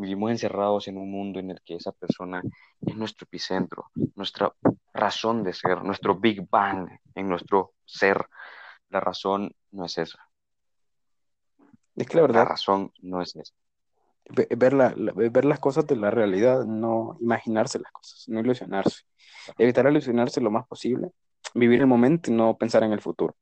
Vivimos encerrados en un mundo en el que esa persona es nuestro epicentro, nuestra razón de ser, nuestro Big Bang en nuestro ser. La razón no es esa. Es que la La verdad, razón no es esa. ve- ver, la- la- ver las cosas de la realidad, no imaginarse las cosas, no ilusionarse. Evitar ilusionarse lo más posible, vivir el momento y no pensar en el futuro.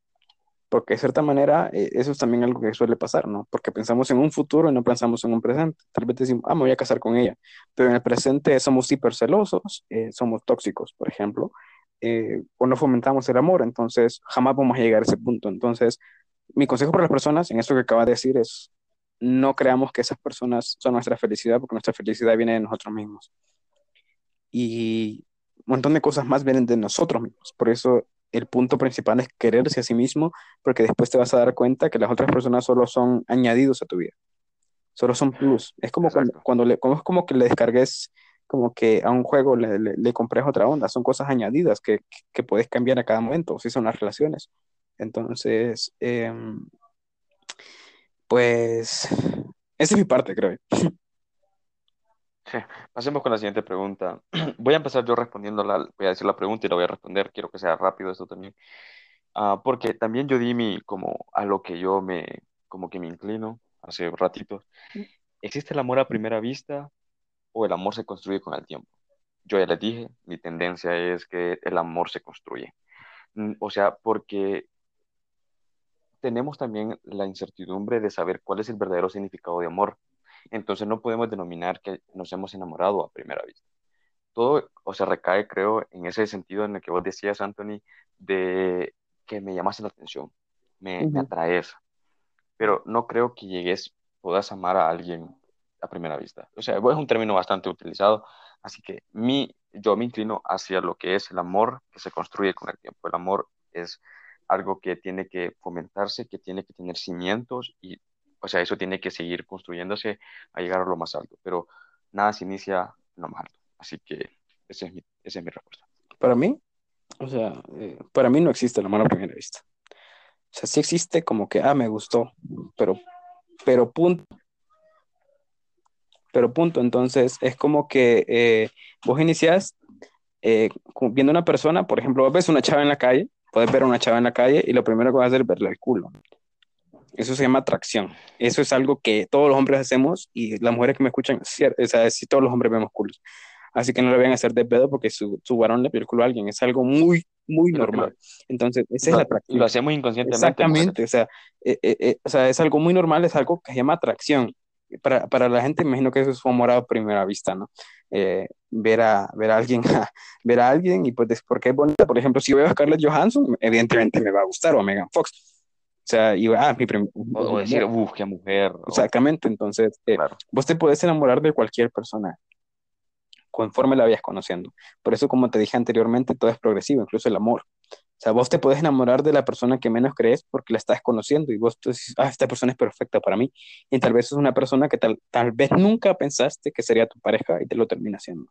Porque de cierta manera eh, eso es también algo que suele pasar, ¿no? Porque pensamos en un futuro y no pensamos en un presente. Tal vez decimos, ah, me voy a casar con ella, pero en el presente somos hipercelosos, eh, somos tóxicos, por ejemplo, eh, o no fomentamos el amor, entonces jamás vamos a llegar a ese punto. Entonces, mi consejo para las personas en esto que acaba de decir es, no creamos que esas personas son nuestra felicidad, porque nuestra felicidad viene de nosotros mismos. Y un montón de cosas más vienen de nosotros mismos. Por eso el punto principal es quererse a sí mismo, porque después te vas a dar cuenta que las otras personas solo son añadidos a tu vida. Solo son plus. Es como cuando, Exacto. cuando le, como, es como que le descargues, como que a un juego le, le, le compres otra onda. Son cosas añadidas que, que puedes cambiar a cada momento. Así son las relaciones. Entonces, eh, pues, esa es mi parte, creo. Pasemos con la siguiente pregunta. Voy a empezar yo respondiendo la, voy a decir la pregunta y la voy a responder. Quiero que sea rápido esto también. Ah, porque también yo di mi, como a lo que yo me, como que me inclino hace ratito. ¿existe el amor a primera vista o el amor se construye con el tiempo? Yo ya les dije, mi tendencia es que el amor se construye. Mm, O sea, porque tenemos también la incertidumbre de saber cuál es el verdadero significado de amor. Entonces no podemos denominar que nos hemos enamorado a primera vista. Todo, o sea, recae, creo, en ese sentido en el que vos decías, Anthony, de que me llamas la atención, me, me atraes, pero no creo que llegues, puedas amar a alguien a primera vista. O sea, es un término bastante utilizado, así que mi, yo me inclino hacia lo que es el amor que se construye con el tiempo. El amor es algo que tiene que fomentarse, que tiene que tener cimientos y, o sea, eso tiene que seguir construyéndose a llegar a lo más alto, pero nada se inicia en lo más alto. Así que esa es mi, esa es mi respuesta. Para mí, o sea, eh, para mí no existe el amor a primera vista. O sea, sí existe como que, ah, me gustó, pero, pero punto, pero punto. Entonces, es como que eh, vos iniciás eh, viendo una persona, por ejemplo, ves una chava en la calle, puedes ver a una chava en la calle y lo primero que vas a hacer es verle el culo. Eso se llama atracción. Eso es algo que todos los hombres hacemos y las mujeres que me escuchan, o sea, sí, todos los hombres vemos culos. Así que no le vayan a hacer de pedo porque su, su varón le vio el culo a alguien. Es algo muy, muy lo, lo, normal. Entonces, esa es la lo, y lo atracción. hacemos inconscientemente, mujeres. Exactamente. O sea, eh, eh, eh, o sea, es algo muy normal, es algo que se llama atracción. Para, para la gente, imagino que eso es su amor a primera vista, ¿no? Eh, ver, a, ver a alguien, ver a alguien y pues, porque es bonita. Por ejemplo, si veo a Scarlett Johansson, evidentemente me va a gustar o a Megan Fox. O sea, y ah, mi prim- O, o decir, uff, qué mujer. o- Exactamente, entonces eh, claro. vos te puedes enamorar de cualquier persona conforme la vayas conociendo. Por eso, como te dije anteriormente, todo es progresivo, incluso el amor. O sea, vos te puedes enamorar de la persona que menos crees porque la estás conociendo y vos tú dices, ah, esta persona es perfecta para mí. Y tal vez es una persona que tal, tal vez nunca pensaste que sería tu pareja y te lo termina siendo.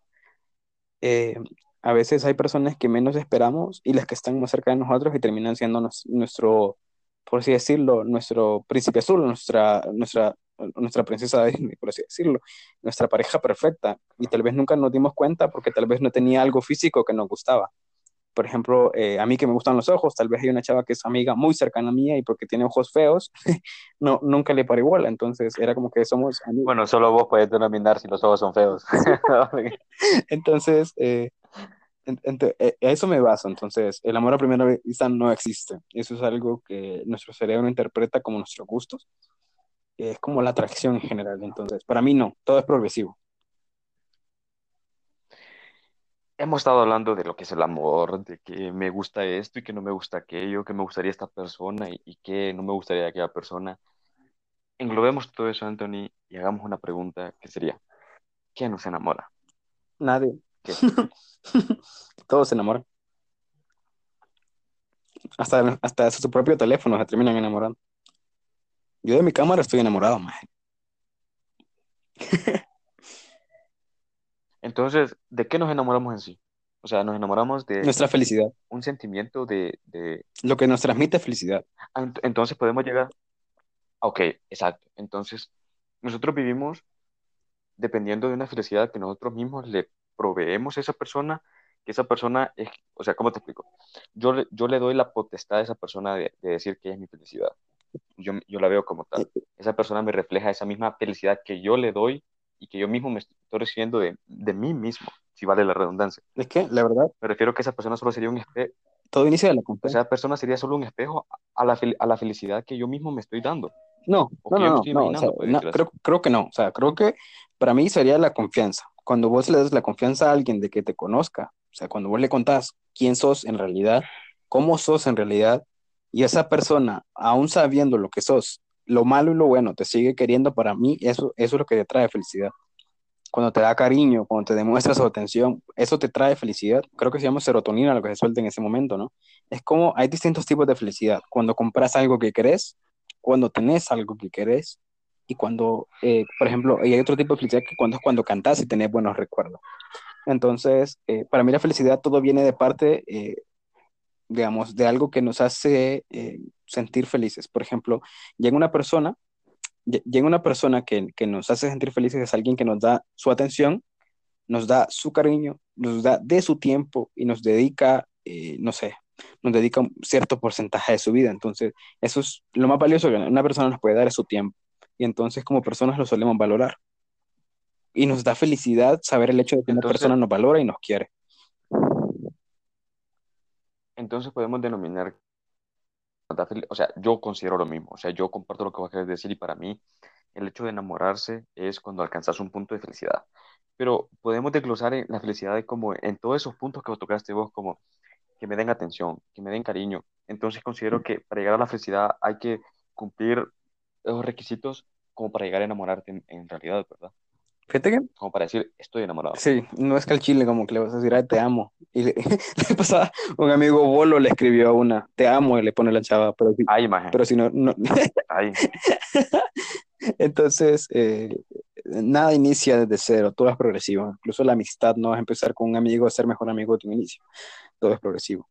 Eh, a veces hay personas que menos esperamos y las que están más cerca de nosotros y terminan siendo nos- nuestro, por así decirlo, nuestro príncipe azul, nuestra, nuestra, nuestra princesa Disney, por así decirlo, nuestra pareja perfecta. Y tal vez nunca nos dimos cuenta porque tal vez no tenía algo físico que nos gustaba. Por ejemplo, eh, a mí que me gustan los ojos, tal vez hay una chava que es amiga muy cercana a mía y porque tiene ojos feos, no, nunca le paré igual. Entonces era como que somos amigos. Bueno, solo vos podés denominar si los ojos son feos. Entonces, eh, en- ent- eh, a eso me baso. Entonces, el amor a primera vista no existe. Eso es algo que nuestro cerebro interpreta como nuestros gustos. Es como la atracción en general. Entonces, para mí no, todo es progresivo. Hemos estado hablando de lo que es el amor, de que me gusta esto y que no me gusta aquello, que me gustaría esta persona y, y que no me gustaría aquella persona. Englobemos todo eso, Anthony, y hagamos una pregunta que sería, ¿qué nos enamora? Nadie. Todos se enamoran. Hasta, hasta su propio teléfono se terminan enamorando. Yo de mi cámara estoy enamorado, maje. Entonces, ¿de qué nos enamoramos en sí? O sea, nos enamoramos de Nuestra felicidad. un sentimiento de, de... Lo que nos transmite felicidad. Ah, ent- Entonces podemos llegar... Ok, exacto. Entonces, nosotros vivimos dependiendo de una felicidad que nosotros mismos le proveemos a esa persona, que esa persona es, o sea, ¿cómo te explico? Yo, le- yo le doy la potestad a esa persona de, de decir que es mi felicidad. Yo, yo la veo como tal. Esa persona me refleja esa misma felicidad que yo le doy y que yo mismo me estoy recibiendo de, de mí mismo, si vale la redundancia. Es que, la verdad, Me refiero que esa persona solo sería un espejo, todo inicia de la confianza. sea, persona sería solo un espejo a la, a la felicidad que yo mismo me estoy dando, No, no, me no, no, no, o imaginando, sea, pues, no, creo, creo que no, o sea, creo que para mí sería la confianza. Cuando vos le das la confianza a alguien de que te conozca, o sea, cuando vos le contás quién sos en realidad, cómo sos en realidad, y esa persona, aún sabiendo lo que sos, lo malo y lo bueno, te sigue queriendo, para mí eso, eso es lo que te trae felicidad. Cuando te da cariño, cuando te demuestra su atención, eso te trae felicidad. Creo que se llama serotonina lo que se suelta en ese momento, ¿no? Es como hay distintos tipos de felicidad. Cuando compras algo que querés, cuando tenés algo que querés y cuando, eh, por ejemplo, hay otro tipo de felicidad que cuando es cuando cantás y tenés buenos recuerdos. Entonces, eh, para mí la felicidad todo viene de parte, eh, digamos, de algo que nos hace eh, sentir felices. Por ejemplo, llega una persona, lle- llega una persona que, que nos hace sentir felices, es alguien que nos da su atención, nos da su cariño, nos da de su tiempo y nos dedica, no sé, nos dedica un cierto porcentaje de su vida. Entonces, eso es lo más valioso que una persona nos puede dar es su tiempo. y entonces como personas lo solemos valorar. Y nos da felicidad saber el hecho de que una Entonces, persona nos valora y nos quiere. entonces podemos denominar, o sea, yo considero lo mismo, o sea, yo comparto lo que vos querés decir y para mí el hecho de enamorarse es cuando alcanzas un punto de felicidad. Pero podemos desglosar en la felicidad como en todos esos puntos que vos tocaste vos, como que me den atención, que me den cariño. Entonces considero que para llegar a la felicidad hay que cumplir esos requisitos como para llegar a enamorarte en, en realidad, ¿verdad? Fíjate que Como para decir, estoy enamorado. Sí, no es que al chile como que le vas a decir, ay, te amo. Y le, le pasaba, un amigo Bolo le escribió a una, te amo, y le pone la chava, pero, si- Ay, imagen. pero si no, no. Ay, Entonces, eh, nada inicia desde cero, todo es progresivo. Incluso la amistad no vas a empezar con un amigo a ser mejor amigo de tu inicio. Todo es progresivo.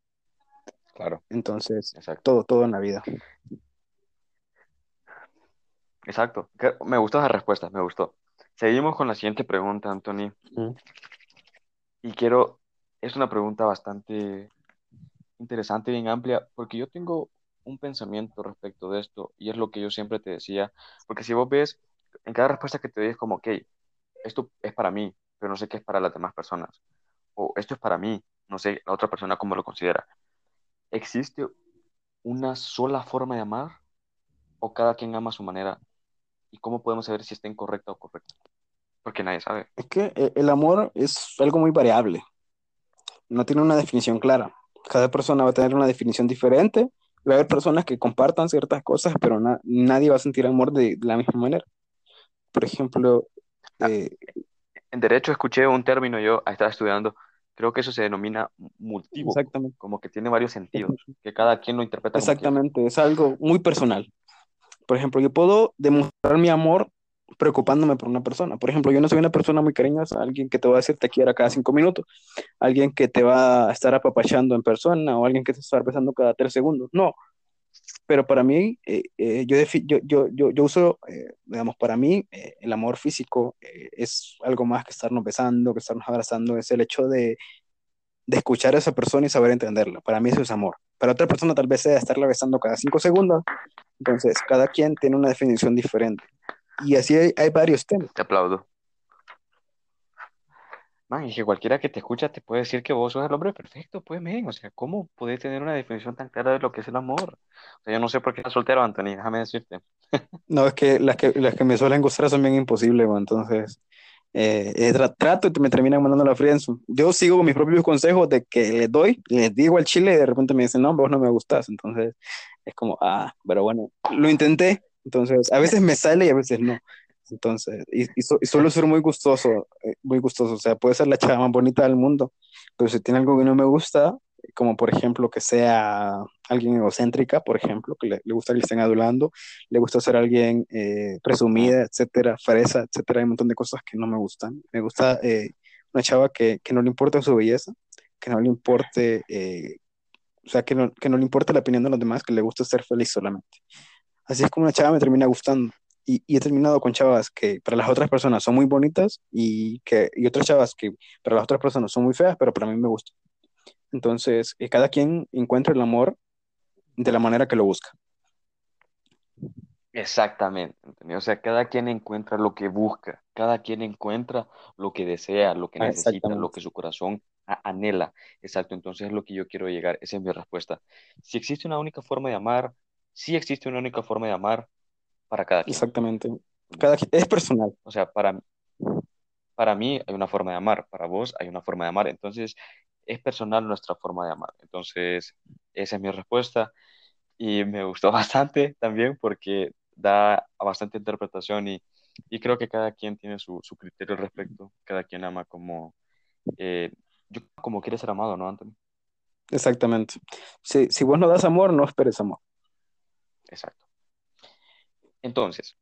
claro, Entonces, exacto. todo, todo en la vida. Exacto. Me gustó esa respuesta, me gustó. Seguimos con la siguiente pregunta, Anthony. Mm. Y quiero, es una pregunta bastante interesante y bien amplia, porque yo tengo un pensamiento respecto de esto, y es lo que yo siempre te decía, porque si vos ves, en cada respuesta que te doy es como, ok, esto es para mí, pero no sé qué es para las demás personas, o esto es para mí, no sé la otra persona cómo lo considera. ¿Existe una sola forma de amar, o cada quien ama a su manera? ¿Y cómo podemos saber si está incorrecta o correcta? Porque nadie sabe. Es que eh, el amor es algo muy variable, no tiene una definición clara. Cada persona va a tener una definición diferente. Va a haber personas que compartan ciertas cosas, pero na- nadie va a sentir amor de, de la misma manera. Por ejemplo, Ah, eh, En derecho escuché un término, yo estaba estudiando, creo que eso se denomina multívoco, exactamente, como que tiene varios sentidos, que cada quien lo interpreta como exactamente, es algo muy personal. Por ejemplo, yo puedo demostrar mi amor preocupándome por una persona. Por ejemplo, yo no soy una persona muy cariñosa, alguien que te va a decir te quiero cada cinco minutos, alguien que te va a estar apapachando en persona o alguien que te va a estar besando cada tres segundos. No, pero para mí, eh, eh, yo, yo, yo, yo uso, eh, digamos, para mí, eh, el amor físico eh, es algo más que estarnos besando, que estarnos abrazando, es el hecho de, de escuchar a esa persona y saber entenderla. Para mí eso es amor. Para otra persona tal vez sea estarla besando cada cinco segundos. Entonces, cada quien tiene una definición diferente. Y así hay, hay varios temas. Te aplaudo. Man, y que cualquiera que te escucha te puede decir que vos sos el hombre perfecto, pues, men. O sea, ¿cómo podés tener una definición tan clara de lo que es el amor? O sea, yo no sé por qué estás soltero, Anthony, déjame decirte. No, es que las que, las que me suelen gustar son bien imposibles, man. entonces eh, eh, tra- trato y me terminan mandando la friendzone. Yo sigo con mis propios consejos de que les doy, les digo al chile y de repente me dicen, no, vos no me gustas, entonces es como, ah, pero bueno, lo intenté, entonces a veces me sale y a veces no. Entonces, y, y, su- y suelo ser muy gustoso, eh, muy gustoso, o sea, puede ser la chava más bonita del mundo, pero si tiene algo que no me gusta, como por ejemplo que sea alguien egocéntrica, por ejemplo, que le, gusta que le estén adulando, le gusta ser alguien eh, presumida, etcétera, fresa, etcétera, hay un montón de cosas que no me gustan. Me gusta eh, una chava que, que no le importe su belleza, que no le importe, eh, o sea, que no, que no le importe la opinión de los demás, que le gusta ser feliz solamente. Así es como una chava me termina gustando. Y, y he terminado con chavas que para las otras personas son muy bonitas y, que, y otras chavas que para las otras personas son muy feas, pero para mí me gustan. Entonces, eh, cada quien encuentra el amor de la manera que lo busca. Exactamente. O sea, cada quien encuentra lo que busca, cada quien encuentra lo que desea, lo que Ah, necesita, lo que su corazón anhela. Exacto, entonces es lo que yo quiero llegar, esa es mi respuesta. Si existe una única forma de amar, sí existe una única forma de amar para cada quien. Exactamente. Cada, qui- es personal. O sea, para, para mí hay una forma de amar, para vos hay una forma de amar, entonces es personal nuestra forma de amar. Entonces, esa es mi respuesta y me gustó bastante también porque da bastante interpretación y, y creo que cada quien tiene su, su criterio al respecto, cada quien ama como, eh, yo, como quiere ser amado, ¿no, Anthony? Exactamente. Si, si vos no das amor, no esperes amor. Exacto. Entonces,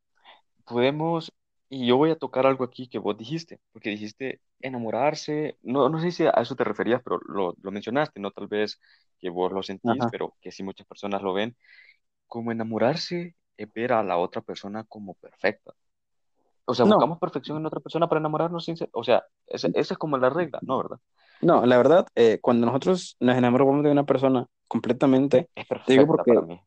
podemos, y yo voy a tocar algo aquí que vos dijiste, porque dijiste enamorarse, no, no sé si a eso te referías, pero lo, lo mencionaste, no tal vez que vos lo sentís, Ajá. pero que sí muchas personas lo ven, como enamorarse es ver a la otra persona como perfecta. O sea, No, buscamos perfección en otra persona para enamorarnos, sin ser- o sea, ese- esa es como la regla, ¿no? ¿Verdad? no, la verdad, eh, cuando nosotros nos enamoramos de una persona completamente, Es te digo perfecta para porque mí.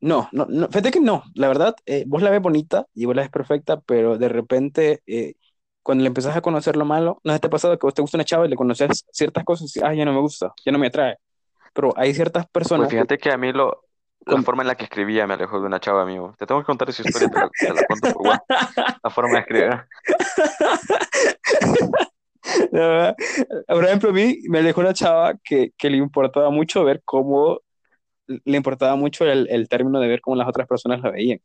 No, no, no, fíjate que no, la verdad, eh, vos la ves bonita y vos la ves perfecta, pero de repente, eh, cuando le empezás a conocer lo malo, ¿no te ha pasado que vos te gusta una chava y le conoces ciertas cosas y, ah, ya no me gusta, ya no me atrae? Pero hay ciertas personas Pues fíjate que a mí lo, la con- forma en la que escribía me alejó de una chava, amigo. Te tengo que contar esa historia, la, te la cuento por WhatsApp. La forma de escribir. Por ejemplo, a mí me alejó una chava que, que le importaba mucho ver cómo, le importaba mucho el, el término de ver cómo las otras personas la veían.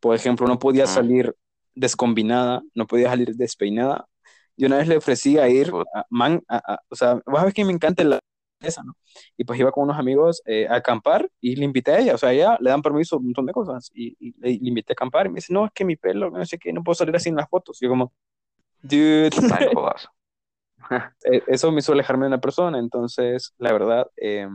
Por ejemplo, no podía salir descombinada, no podía salir despeinada. Yo una vez le ofrecí a ir a Man, a- a- o sea, vas a ver que me encanta la esa, ¿no? Y pues iba con unos amigos eh, a acampar y le invité a ella, o sea, ella le dan permiso un montón de cosas y, y le, le invité a acampar y me dice, no, es que mi pelo, no sé qué, no puedo salir así en las fotos. Y yo como, dude, eh, eso me hizo alejarme de una persona, entonces, la verdad, eh,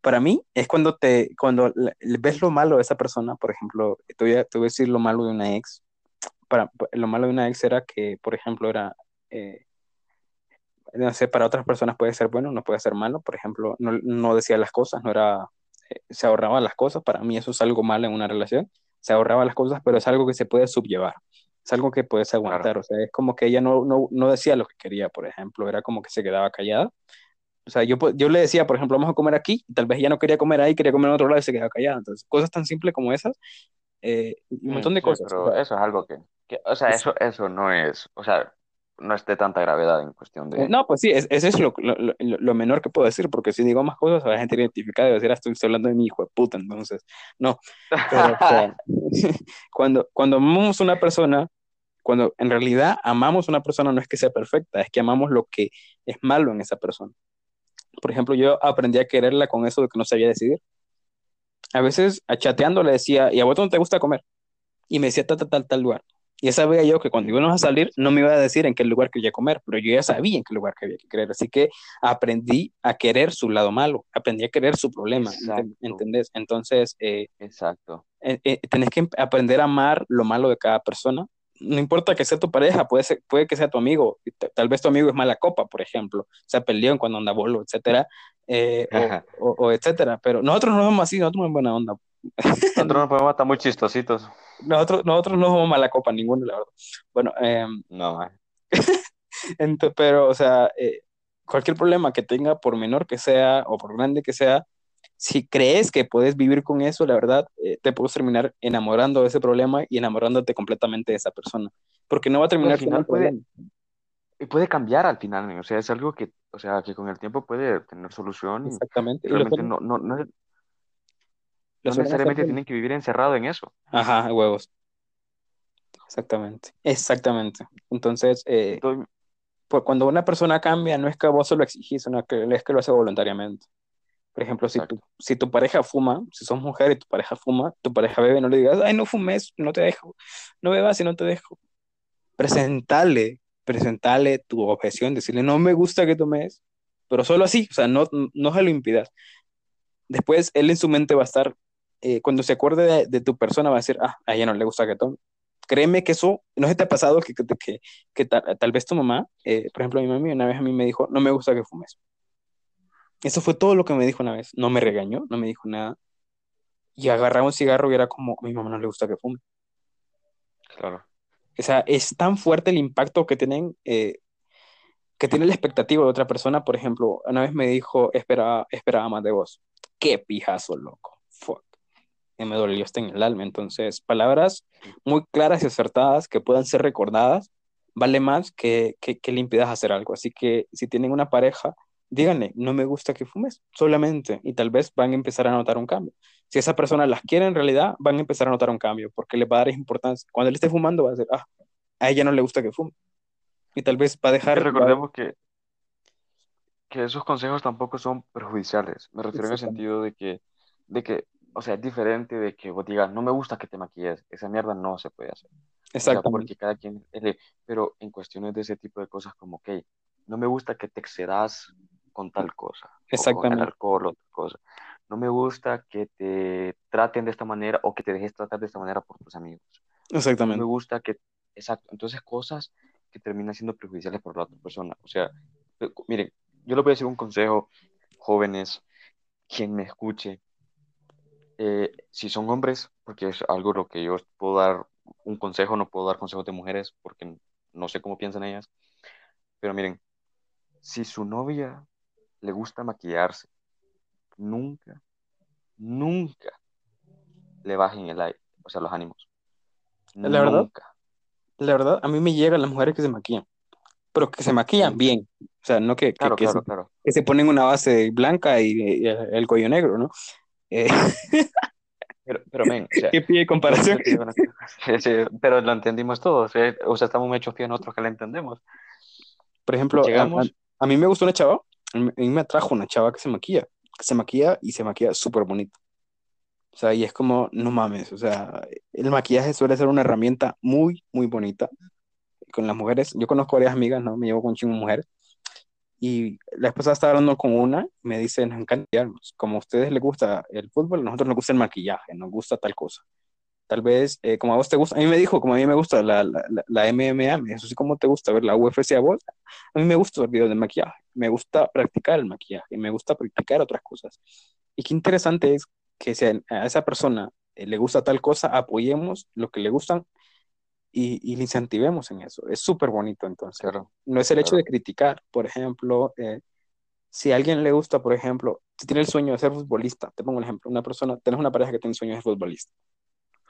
para mí es cuando te, cuando ves lo malo de esa persona, por ejemplo, te voy a, te voy a decir lo malo de una ex, para, lo malo de una ex era que, por ejemplo, era, eh, no sé, para otras personas puede ser bueno, no puede ser malo, por ejemplo, no, no decía las cosas, no era, eh, se ahorraba las cosas, para mí eso es algo malo en una relación, se ahorraba las cosas, pero es algo que se puede subllevar, es algo que puedes Claro, aguantar, o sea, es como que ella no, no, no decía lo que quería, por ejemplo, era como que se quedaba callada. O sea, yo, yo le decía, por ejemplo, vamos a comer aquí, y tal vez ella no quería comer ahí, quería comer en otro lado y se quedaba callada. Entonces, cosas tan simples como esas, eh, un Mm, montón de sí, cosas. Pero eso es algo que, que, o sea, es- eso, eso no es, o sea, no es de tanta gravedad en cuestión eh, de, no, pues sí, es, es lo, lo, lo- menor que puedo decir, porque si digo más cosas, a la gente identificada y va a decir, ah, estoy, hablando de mi hijo de puta, entonces, no. Pero, sea, cuando, cuando amamos una persona, cuando en realidad amamos una persona, no es que sea perfecta, es que amamos lo que es malo en esa persona. Por ejemplo, yo aprendí a quererla con eso de que no sabía decidir. A veces, a chateando, le decía, ¿y a vos dónde te gusta comer? Y me decía, tal, tal, tal, tal lugar. Y ya sabía yo que cuando íbamos a salir, no me iba a decir en qué lugar quería comer, pero yo ya sabía en qué lugar que había que querer. Así que aprendí a querer su lado malo, aprendí a querer su problema, ¿ent- Exacto, ¿entendés? Entonces, eh, exacto, eh, eh, tenés que aprender a amar lo malo de cada persona. No importa que sea tu pareja, puede, ser- puede que sea tu amigo. Tal vez tu amigo es mala copa, por ejemplo. Se peleó cuando anda bolo, etcétera. eh, o, o- o etcétera. Pero nosotros no somos así, nosotros somos buena onda. Nosotros nos podemos estar muy chistositos. Nosotros, nosotros no somos mala copa, ninguno, la verdad. Bueno, eh, No, eh. ento- pero, o sea, eh, cualquier problema que tenga, por menor que sea o por grande que sea, si crees que puedes vivir con eso, la verdad, eh, te puedes terminar enamorando de ese problema y enamorándote completamente de esa persona, porque no va a al terminar un final puede, puede cambiar al final, o sea, es algo que, o sea, que con el tiempo puede tener solución Exactamente. Y realmente no, no, no, necesariamente tienen que vivir encerrado en eso. Ajá, huevos. Exactamente. Exactamente. Entonces, eh, Entonces, pues cuando una persona cambia, no es que vos se lo exigís, sino que es que lo hace voluntariamente. Por ejemplo, si tu, si tu pareja fuma, si sos mujer y tu pareja fuma, tu pareja bebe, no le digas, ay, no fumes, no te dejo. No bebas y no te dejo. Presentale, presentale tu objeción, decirle, no me gusta que tomes, pero solo así, o sea, no, no se lo impidas. Después él en su mente va a estar, eh, cuando se acuerde de, de tu persona, va a decir, ah, a ella no le gusta que tome. Créeme que eso, ¿no se te ha pasado que, que, que, que tal, tal vez tu mamá, eh, por ejemplo, mi mami una vez a mí me dijo, no me gusta que fumes. Eso fue todo lo que me dijo una vez. No me regañó, no me dijo nada. Y agarraba un cigarro y era como, a mi mamá no le gusta que fume. Claro. O sea, es tan fuerte el impacto que tienen, eh, que tiene la expectativa de otra persona. Por ejemplo, una vez me dijo, esperaba, esperaba más de vos. Qué pijazo, loco. Fuck. Y me dolió hasta en el alma. Entonces, palabras muy claras y acertadas que puedan ser recordadas, vale más que, que, que le impidas hacer algo. Así que si tienen una pareja, díganle, no me gusta que fumes, solamente, y tal vez van a empezar a notar un cambio. Si esa persona las quiere en realidad, van a empezar a notar un cambio, porque le va a dar importancia. Cuando él esté fumando, va a decir, ah, a ella no le gusta que fume. Y tal vez va a dejar... recordemos que, que esos consejos tampoco son perjudiciales. Me refiero en el sentido de que, de que, o sea, es diferente de que vos digas, no me gusta que te maquilles. Esa mierda no se puede hacer. O sea, Exactamente. porque cada quien, de- pero en cuestiones de ese tipo de cosas como, ok, no me gusta que te excedas con tal cosa, o con el Exactamente. alcohol otra cosa. No me gusta que te traten de esta manera o que te dejes tratar de esta manera por tus amigos. No me Exactamente. gusta que, exacto, entonces cosas que terminan siendo perjudiciales para la otra persona. O sea, eh, miren, yo les voy a decir un consejo, jóvenes, quien me escuche, Eh, si son hombres, porque es algo lo que yo puedo dar un consejo, no puedo dar consejos de mujeres porque no sé cómo piensan ellas, pero miren, si su novia le gusta maquillarse, nunca, nunca le bajen el aire, o sea, los ánimos. La verdad, Nunca. la verdad, a mí me llegan las mujeres que se maquillan, pero que se maquillan bien. O sea, no que, que, claro, que se, claro, claro. que se ponen una base blanca y, y el cuello negro, ¿no? Eh, Pero, pero, men, o sea, ¿qué pide comparación? pero lo entendimos todos, ¿eh? O sea, estamos hechos bien nosotros que la entendemos. Por ejemplo, a, a- Llegamos, a mí me gustó una chava, a mí me atrajo una chava que se maquilla, que se maquilla y se maquilla súper bonito. O sea, y es como, no mames, o sea, el maquillaje suele ser una herramienta muy, muy bonita con las mujeres. Yo conozco varias amigas, ¿no? Me llevo con chingo mujeres. Y la pasada estaba hablando con una, me dice, nos encanta. Como a ustedes les gusta el fútbol, a nosotros nos gusta el maquillaje, nos gusta tal cosa. Tal vez, eh, como a vos te gusta, a mí me dijo, como a mí me gusta la, la, la, MMA, me dijo, eso sí, como te gusta ver la UFC a vos? A mí me gusta ver videos de maquillaje, me gusta practicar el maquillaje, me gusta practicar otras cosas. Y qué interesante es que si a esa persona eh, le gusta tal cosa, apoyemos lo que le gustan y, y le incentivemos en eso. Es súper bonito entonces. claro, No es el hecho de criticar, por ejemplo, eh, si a alguien le gusta, por ejemplo, si tiene el sueño de ser futbolista, te pongo un ejemplo, una persona, tienes una pareja que tiene el sueño de ser futbolista.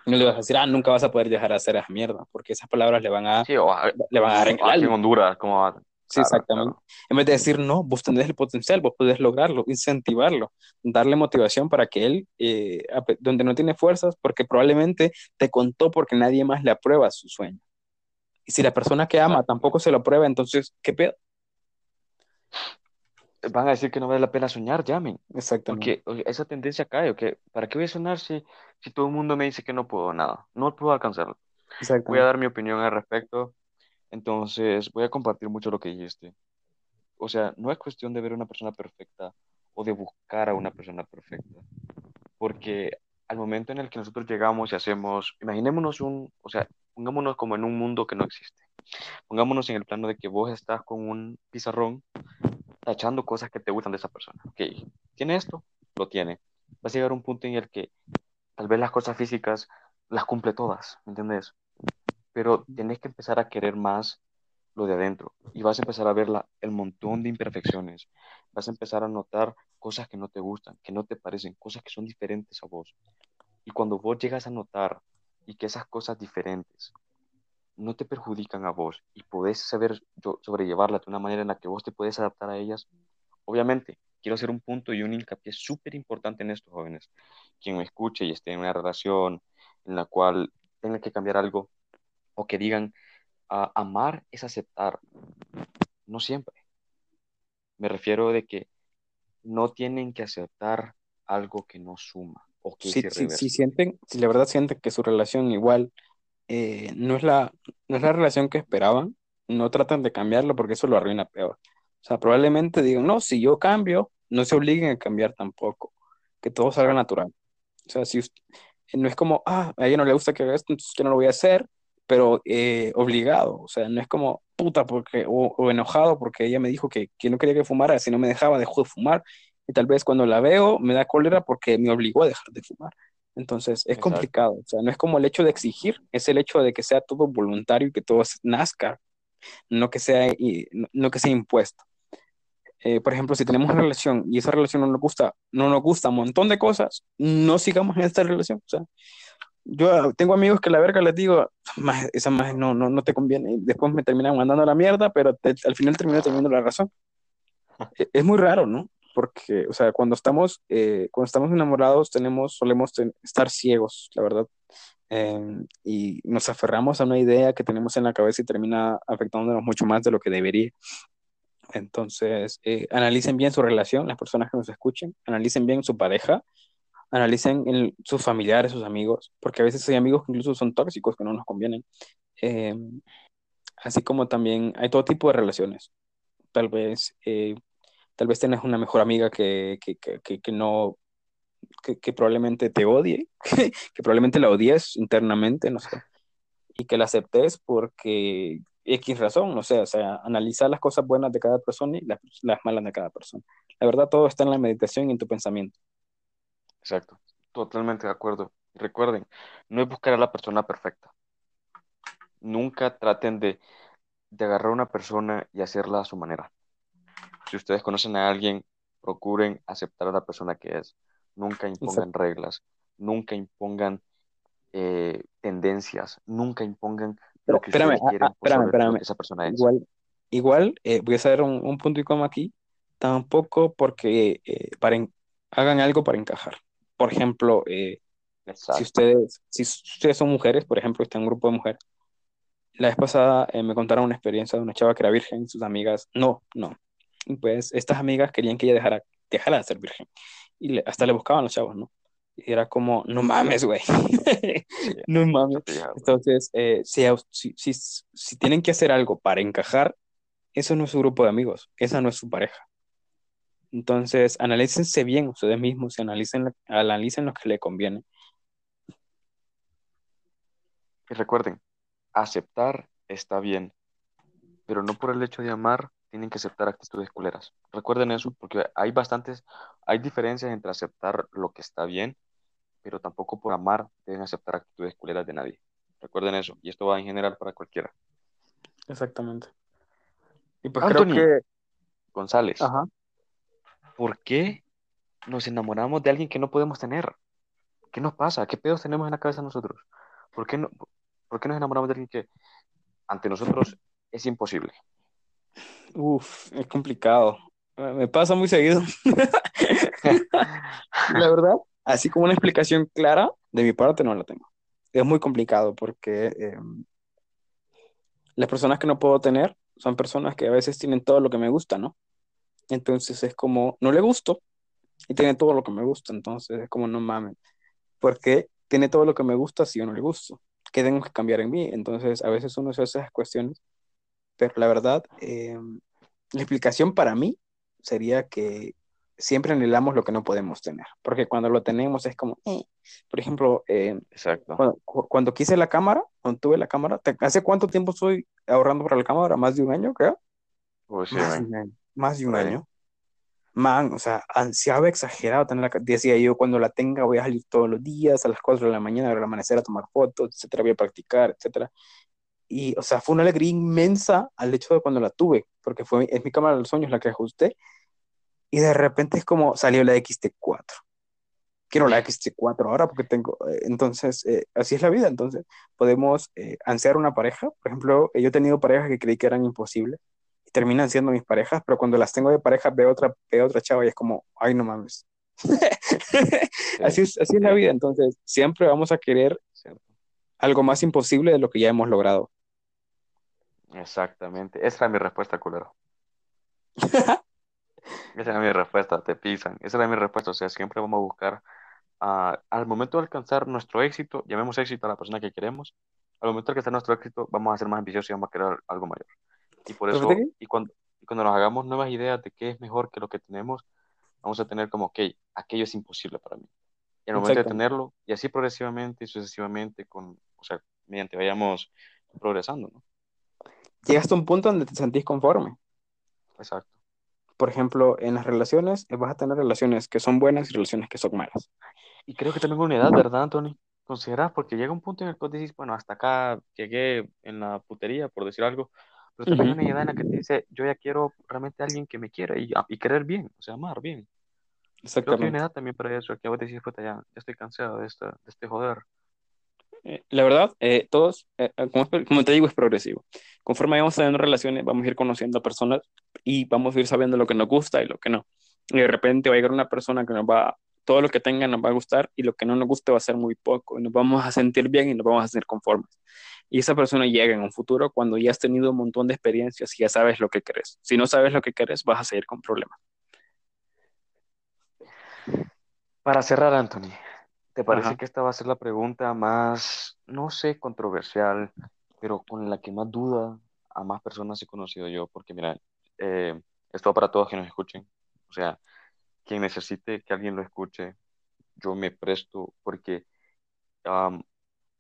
No le vas a decir, ah, nunca vas a poder dejar de hacer esa mierda, porque esas palabras le van a, sí, o, a- le van a dar en el en. Honduras, como va? Sí, exactamente. claro, En vez de decir, no, vos tenés el potencial, vos podés lograrlo, incentivarlo, darle motivación para que él, eh, donde no tiene fuerzas, porque probablemente te contó porque nadie más le aprueba su sueño. Y si la persona que ama tampoco se lo aprueba, entonces, ¿qué pedo? Van a decir que no vale la pena soñar, llamen, Exactamente. porque esa tendencia cae, ¿ok? ¿Para qué voy a soñar si, si todo el mundo me dice que no puedo nada? No puedo alcanzarlo. Voy a dar mi opinión al respecto, entonces voy a compartir mucho lo que dijiste. O sea, no es cuestión de ver una persona perfecta o de buscar a una persona perfecta, porque al momento en el que nosotros llegamos y hacemos, imaginémonos un, o sea, pongámonos como en un mundo que no existe. Pongámonos en el plano de que vos estás con un pizarrón tachando cosas que te gustan de esa persona. Ok, ¿tiene esto? Lo tiene. Vas a llegar a un punto en el que tal vez las cosas físicas las cumple todas, ¿me entiendes? Pero tenés que empezar a querer más lo de adentro y vas a empezar a ver la- el montón de imperfecciones. Vas a empezar a notar cosas que no te gustan, que no te parecen, cosas que son diferentes a vos. Y cuando vos llegas a notar y que esas cosas diferentes no te perjudican a vos y podés saber yo- sobrellevarlas de una manera en la que vos te puedes adaptar a ellas, obviamente, quiero hacer un punto y un hincapié súper importante en estos jóvenes. Quien me escuche y esté en una relación en la cual tenga que cambiar algo o que digan, "A- amar es aceptar, no siempre. Me refiero de que no tienen que aceptar algo que no suma o que Si, si, si sienten, si la verdad sienten que su relación igual eh, no es la, no es la relación que esperaban, no tratan de cambiarlo porque eso lo arruina peor. O sea, probablemente digan, no, si yo cambio, no se obliguen a cambiar tampoco, que todo salga natural. O sea, si ust- no es como, ah, a ella no le gusta que haga esto, entonces yo no lo voy a hacer, pero eh, obligado. O sea, no es como puta porque, o, o enojado porque ella me dijo que, que no quería que fumara, si no me dejaba, dejó de fumar. Y tal vez cuando la veo me da cólera porque me obligó a dejar de fumar. Entonces es exacto, complicado. O sea, no es como el hecho de exigir, es el hecho de que sea todo voluntario y que todo nazca, no que sea, y- no, que sea impuesto. Eh, por ejemplo, si tenemos una relación y esa relación no nos gusta, no nos gusta un montón de cosas, no sigamos en esta relación. O sea, yo tengo amigos que la verga les digo, "Maje, esa más no, no, no te conviene. Y después me terminan mandando a la mierda, pero te- al final termino teniendo la razón. E- Es muy raro, ¿no? Porque, o sea, cuando estamos, eh, cuando estamos enamorados, tenemos, solemos ten- estar ciegos, la verdad. Eh, y nos aferramos a una idea que tenemos en la cabeza y termina afectándonos mucho más de lo que debería. Entonces, eh, analicen bien su relación, las personas que nos escuchen, analicen bien su pareja, analicen el- sus familiares, sus amigos, porque a veces hay amigos que incluso son tóxicos que no nos convienen. Eh, así como también hay todo tipo de relaciones. Tal vez, eh, tal vez tenés una mejor amiga que, que, que, que- no, que, probablemente te odie, que probablemente la odies internamente, no sé, y que la aceptes porque X razón, no sé, o sea, analizar las cosas buenas de cada persona y las, las malas de cada persona. La verdad, todo está en la meditación y en tu pensamiento. exacto. Totalmente de acuerdo. Recuerden, no es buscar a la persona perfecta. Nunca traten de, de agarrar a una persona y hacerla a su manera. Si ustedes conocen a alguien, procuren aceptar a la persona que es. Nunca impongan reglas, nunca impongan eh, tendencias, nunca impongan lo que Espérame, ustedes ah, quieren ah, por espérame, espérame. esa persona es. Igual, igual eh, voy a hacer un, un punto y coma aquí. Tampoco porque eh, para en- hagan algo para encajar. Por ejemplo, eh, si ustedes, si ustedes son mujeres, por ejemplo, está en un grupo de mujeres. La vez pasada eh, me contaron una experiencia de una chava que era virgen y sus amigas, no, no. Y pues estas amigas querían que ella dejara, dejara de ser virgen. Y le- hasta le buscaban los chavos, ¿no? Y era como, no mames, güey. No mames. Entonces, eh, si, si, si, tienen que hacer algo para encajar, eso no es su grupo de amigos, esa no es su pareja. Entonces, analícense bien ustedes mismos y analicen, analicen lo que le conviene. Y recuerden, aceptar está bien, pero no por el hecho de amar tienen que aceptar actitudes culeras. Recuerden eso, porque hay bastantes, hay diferencias entre aceptar lo que está bien, pero tampoco por amar deben aceptar actitudes culeras de nadie. Recuerden eso, y esto va en general para cualquiera. Exactamente. Y pues creo Anthony que, González, ajá, ¿por qué nos enamoramos de alguien que no podemos tener? ¿Qué nos pasa? ¿Qué pedos tenemos en la cabeza nosotros? ¿Por qué, no, por qué nos enamoramos de alguien que ante nosotros es imposible? Uf, es complicado. Me pasa muy seguido. La verdad, así como una explicación clara, de mi parte no la tengo. Es muy complicado porque eh, las personas que no puedo tener son personas que a veces tienen todo lo que me gusta, ¿no? Entonces es como, no le gusto y tiene todo lo que me gusta. Entonces es como, no mames, porque tiene todo lo que me gusta si yo no le gusto. ¿Qué tengo que cambiar en mí? Entonces a veces uno se hace esas cuestiones, pero la verdad, eh, la explicación para mí sería que siempre anhelamos lo que no podemos tener, porque cuando lo tenemos es como, eh. por ejemplo, eh, Exacto. cuando, cu- cuando quise la cámara, cuando tuve la cámara, ¿te- ¿hace cuánto tiempo estoy ahorrando para la cámara? ¿Más de un año, creo? Sí, Más de man, un año. Más de un año. Man, o sea, ansiaba exagerado tener la, decía yo, cuando la tenga voy a salir todos los días a las 4 de la mañana, al amanecer a tomar fotos, etcétera, voy a practicar, etcétera. Y, o sea, fue una alegría inmensa al hecho de cuando la tuve, porque fue, es mi cámara de los sueños la que ajusté, y de repente es como salió la XT4. Quiero la XT4 ahora porque tengo, eh, entonces, eh, así es la vida, entonces podemos eh, ansiar una pareja, por ejemplo, yo he tenido parejas que creí que eran imposibles, y terminan siendo mis parejas, pero cuando las tengo de pareja veo otra, veo otra chava y es como, ay, no mames. Así es, así es la vida, entonces siempre vamos a querer algo más imposible de lo que ya hemos logrado. Exactamente. Esa era mi respuesta, culero. Esa era mi respuesta, te pisan. Esa era mi respuesta. O sea, siempre vamos a buscar, ah, al momento de alcanzar nuestro éxito, llamemos éxito a la persona que queremos, al momento de alcanzar nuestro éxito, vamos a ser más ambiciosos y vamos a querer algo mayor. Y por eso, y cuando, y cuando nos hagamos nuevas ideas de qué es mejor que lo que tenemos, vamos a tener como, ok, aquello es imposible para mí. Y al momento de tenerlo, y así progresivamente y sucesivamente, con, o sea, mediante vayamos progresando, ¿no? Llegaste a un punto donde te sentís conforme. Exacto. Por ejemplo, en las relaciones, vas a tener relaciones que son buenas y relaciones que son malas. Y creo que también una edad, ¿verdad, Anthony? ¿Consideras? Porque llega un punto en el que dices, bueno, hasta acá llegué en la putería, por decir algo, pero también hay una edad en la que te dice, yo ya quiero realmente a alguien que me quiera y, y querer bien, o sea, amar bien. Creo que hay una Exactamente. edad también para eso, que vos decís, puta, ya, ya estoy cansado de, esta, de este joder. Eh, La verdad, eh, todos, eh, como, como te digo, es progresivo. Conforme vamos teniendo relaciones, vamos a ir conociendo a personas y vamos a ir sabiendo lo que nos gusta y lo que no. Y de repente va a llegar una persona que nos va, todo lo que tenga nos va a gustar y lo que no nos guste va a ser muy poco. Y nos vamos a sentir bien y nos vamos a sentir conformes. Y esa persona llega en un futuro cuando ya has tenido un montón de experiencias y ya sabes lo que querés. Si no sabes lo que querés, vas a seguir con problemas. Para cerrar, Anthony, ¿te parece Ajá. que esta va a ser la pregunta más, no sé, controversial, pero con la que más duda a más personas he conocido yo? Porque mira, eh, esto va para todos que nos escuchen. O sea, quien necesite que alguien lo escuche, yo me presto, porque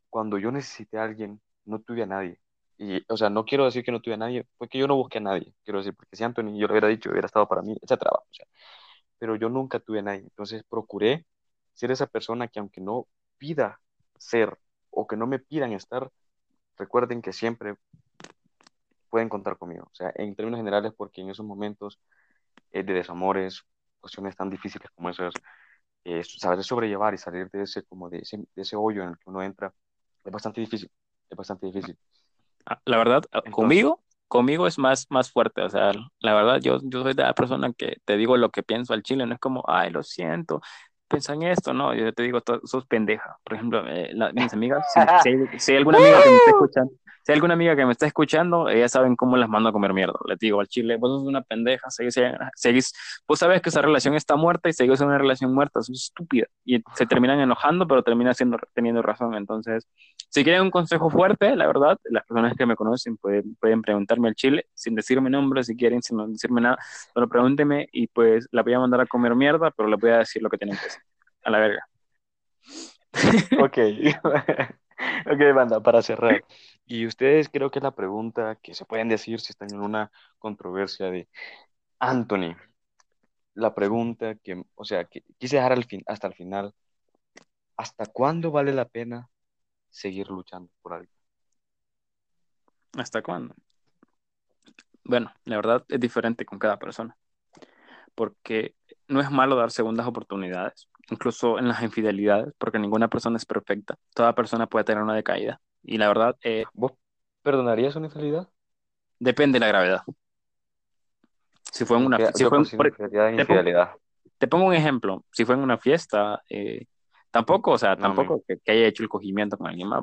cuando yo necesité a alguien, no tuve a nadie. Y, o sea, no quiero decir que no tuve a nadie, fue que yo no busqué a nadie. Quiero decir, porque si Anthony yo lo hubiera dicho, hubiera estado para mí, etcétera. O sea, pero yo nunca tuve a nadie. Entonces procuré ser esa persona que aunque no pida ser o que no me pidan estar, recuerden que siempre pueden contar conmigo. O sea, en términos generales, porque en esos momentos eh, de desamores, cuestiones tan difíciles como esas, eh, saber sobrellevar y salir de ese, como de ese, de ese hoyo en el que uno entra, es bastante difícil, es bastante difícil. Ah, la verdad, ah, conmigo, conmigo es más, más fuerte, o sea, la verdad, yo, yo soy de la persona que te digo lo que pienso al chile, no es como, ay, lo siento, piensa en esto, no, yo te digo, sos pendeja. Por ejemplo, eh, mis amigas, si, si, hay alguna amiga que me está escuchando, si hay alguna amiga que me está escuchando, ellas saben cómo las mando a comer mierda. Les digo al chile, vos sos una pendeja, seguís, seguís, vos sabes que esa relación está muerta y seguís en una relación muerta, sos estúpida. Y se terminan enojando, pero terminan siendo, teniendo razón. Entonces, si quieren un consejo fuerte, la verdad, las personas que me conocen pueden, pueden preguntarme al chile, sin decirme nombre, si quieren, sin decirme nada, solo pregúntenme y pues la voy a mandar a comer mierda, pero les voy a decir lo que tienen que decir. A la verga. ok. ok, banda, para cerrar. Y ustedes creo que es la pregunta que se pueden decir si están en una controversia de Anthony. La pregunta que, o sea, que quise dejar al fin, hasta el final. ¿Hasta cuándo vale la pena seguir luchando por algo? ¿Hasta cuándo? Bueno, la verdad es diferente con cada persona. Porque no es malo dar segundas oportunidades, incluso en las infidelidades, porque ninguna persona es perfecta. Toda persona puede tener una decaída. Y la verdad... Eh, ¿Vos perdonarías una infidelidad? Depende de la gravedad. Si fue en una... Si fue infidelidad, te, pongo, un ejemplo. Si fue en una fiesta, eh, tampoco, o sea, tampoco que, haya hecho el cogimiento con alguien más.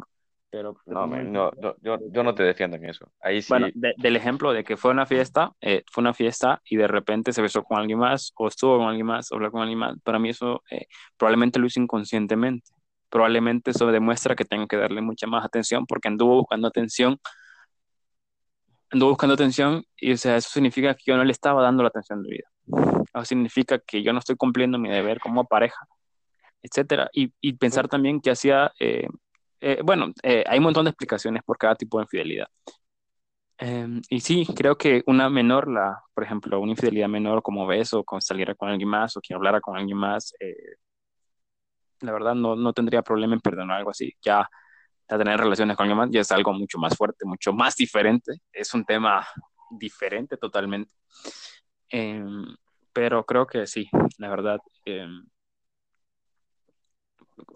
Pero, no, no, yo, yo, no te defiendo en eso. Ahí sí. Bueno, del ejemplo de que fue una fiesta, eh, fue una fiesta y de repente se besó con alguien más, o estuvo con alguien más, o habló con alguien más. Para mí eso probablemente lo hizo inconscientemente probablemente eso demuestra que tengo que darle mucha más atención porque anduvo buscando atención, anduvo buscando atención y o sea, eso significa que yo no le estaba dando la atención de vida. Eso significa que yo no estoy cumpliendo mi deber como pareja, etcétera. Y, y pensar también que hacía, eh, eh, bueno, eh, hay un montón de explicaciones por cada tipo de infidelidad. Em, y sí, creo que una menor, la, por ejemplo, una infidelidad menor como beso, con saliera con alguien más o que hablara con alguien más, la verdad no, no tendría problema en perdonar algo así. Ya, tener relaciones con alguien más ya es algo mucho más fuerte, mucho más diferente. Es un tema diferente totalmente. Em, pero creo que sí, la verdad. Em,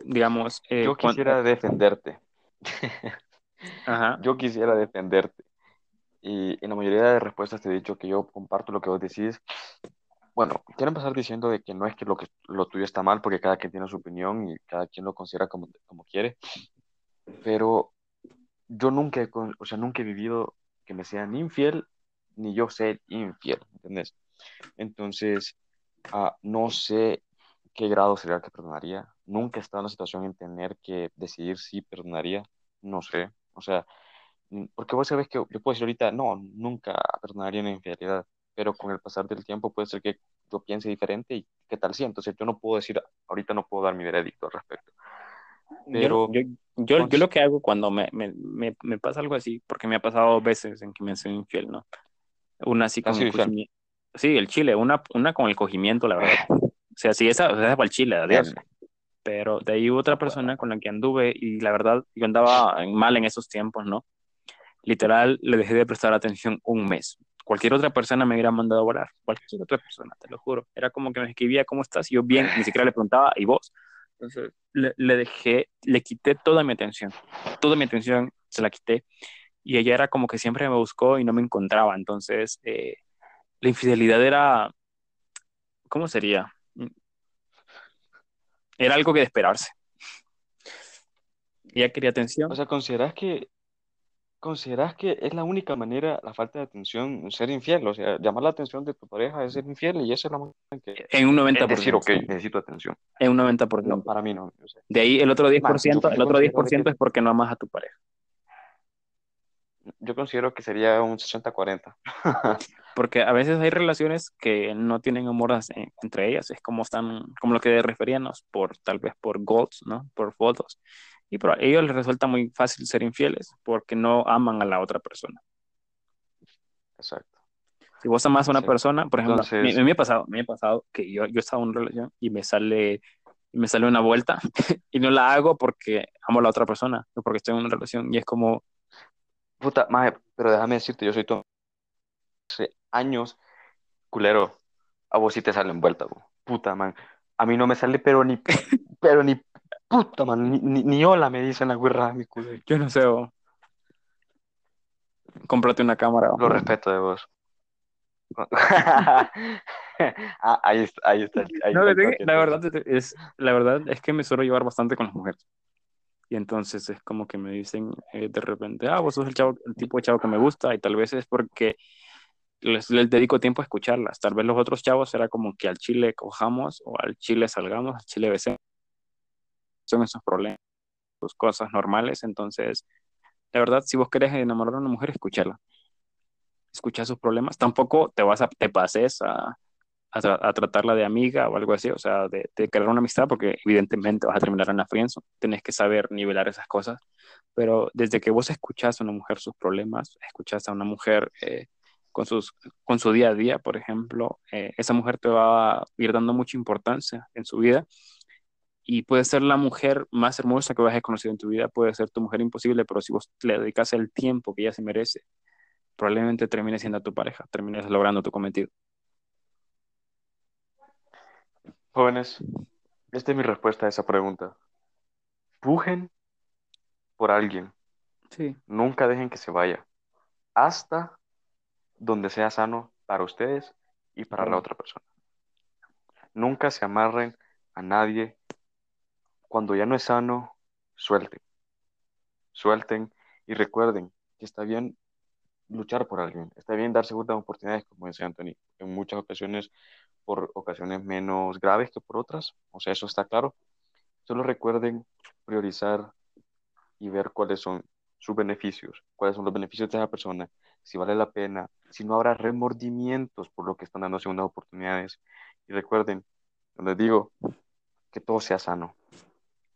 digamos. Eh, Yo quisiera defenderte. Yo quisiera defenderte. Y en la mayoría de respuestas te he dicho que yo comparto lo que vos decís, bueno, quiero empezar diciendo de que no es que lo, que lo tuyo está mal, porque cada quien tiene su opinión y cada quien lo considera como, como quiere, pero yo nunca, o sea, nunca he vivido que me sean infiel, ni yo ser infiel, ¿entendés? Entonces, ah, no sé qué grado sería que perdonaría. Nunca he estado en la situación en tener que decidir si perdonaría, no sé. O sea, porque vos sabés que yo puedo decir ahorita, no, nunca perdonaría una infidelidad pero con el pasar del tiempo puede ser que yo piense diferente y qué tal si. Entonces yo no puedo decir, ahorita no puedo dar mi veredicto al respecto. Pero yo, yo, yo, lo que hago cuando me, me, me, pasa algo así, porque me ha pasado dos veces en que me soy infiel, ¿no? Una así con el cogimiento. Sí, el chile, una, una con el cogimiento, la verdad. O sea, sí, esa, esa fue el chile, adiós. Pero de ahí otra persona con la que anduve y la verdad yo andaba mal en esos tiempos, ¿no? Literal, le dejé de prestar atención un mes cualquier otra persona me hubiera mandado a volar, cualquier otra persona, te lo juro. Era como que me escribía, ¿cómo estás? Y yo bien, ni siquiera le preguntaba, ¿y vos? Entonces le, dejé, le quité toda mi atención, toda mi atención se la quité. Y ella era como que siempre me buscó y no me encontraba. Entonces, eh, la infidelidad era, ¿cómo sería? Era algo que de esperarse. Ella quería atención. O sea, ¿consideras que ¿Consideras que es la única manera, la falta de atención, ser infiel? O sea, llamar la atención de tu pareja es ser infiel y esa es la manera en que... En un 90%. Es decir, ok, necesito atención. En un 90%. No, para mí no. de ahí el otro 10%, el otro 10% es porque no amas a tu pareja. Yo considero que sería un 60-40. porque a veces hay relaciones que no tienen amor entre ellas, es como están, como lo que referíamos, por tal vez por goals, ¿no? Por fotos y a ellos les resulta muy fácil ser infieles porque no aman a la otra persona. Exacto. Si vos amas a una persona, por ejemplo, me, me, ha pasado, me ha pasado que yo, yo estaba en una relación y me sale me sale una vuelta y no la hago porque amo a la otra persona, no porque estoy en una relación y es como, Puta, maje, pero déjame decirte, yo soy todo hace años, culero, a vos sí te salen vueltas, puta, man. A mí no me sale, pero ni, pero ni puta, man, ni, ni, ni hola me dicen la guirra mi culero. yo no sé, o, cómprate una cámara. Lo respeto de vos. Ah, ahí está, ahí está. ahí No, la entonces. verdad es, la verdad es que me suelo llevar bastante con las mujeres. Y entonces es como que me dicen eh, de repente, ah, vos sos el, chavo, el tipo de chavo que me gusta, y tal vez es porque les, les dedico tiempo a escucharlas. Tal vez los otros chavos era como que al chile cojamos o al chile salgamos, al chile besemos. Esos problemas, sus cosas normales. Entonces, la verdad, si vos querés enamorar a una mujer, escúchala. Escucha sus problemas. Tampoco te vas a, te pases a, a, tra- a tratarla de amiga o algo así, o sea, de, de crear una amistad, porque evidentemente vas a terminar en la friendzone. Tenés que saber nivelar esas cosas. Pero desde que vos escuchás a una mujer sus problemas, escuchás a una mujer eh, con, sus, con su día a día, por ejemplo, eh, esa mujer te va a ir dando mucha importancia en su vida y puede ser la mujer más hermosa que hayas conocido en tu vida, puede ser tu mujer imposible, pero si vos le dedicas el tiempo que ella se merece, probablemente termine siendo tu pareja, termines logrando tu cometido. Jóvenes, esta es mi respuesta a esa pregunta. Pujen por alguien. Sí, Nunca dejen que se vaya. Hasta donde sea sano para ustedes y para la otra persona. Nunca se amarren a nadie. Cuando ya no es sano, suelten. Suelten y recuerden que está bien luchar por alguien. Está bien darse segundas oportunidades, como decía Anthony. En muchas ocasiones, por ocasiones menos graves que por otras. O sea, eso está claro. Solo recuerden priorizar y ver cuáles son sus beneficios, cuáles son los beneficios de esa persona, si vale la pena, si no habrá remordimientos por lo que están dando segundas oportunidades. Y recuerden, les digo, que todo sea sano.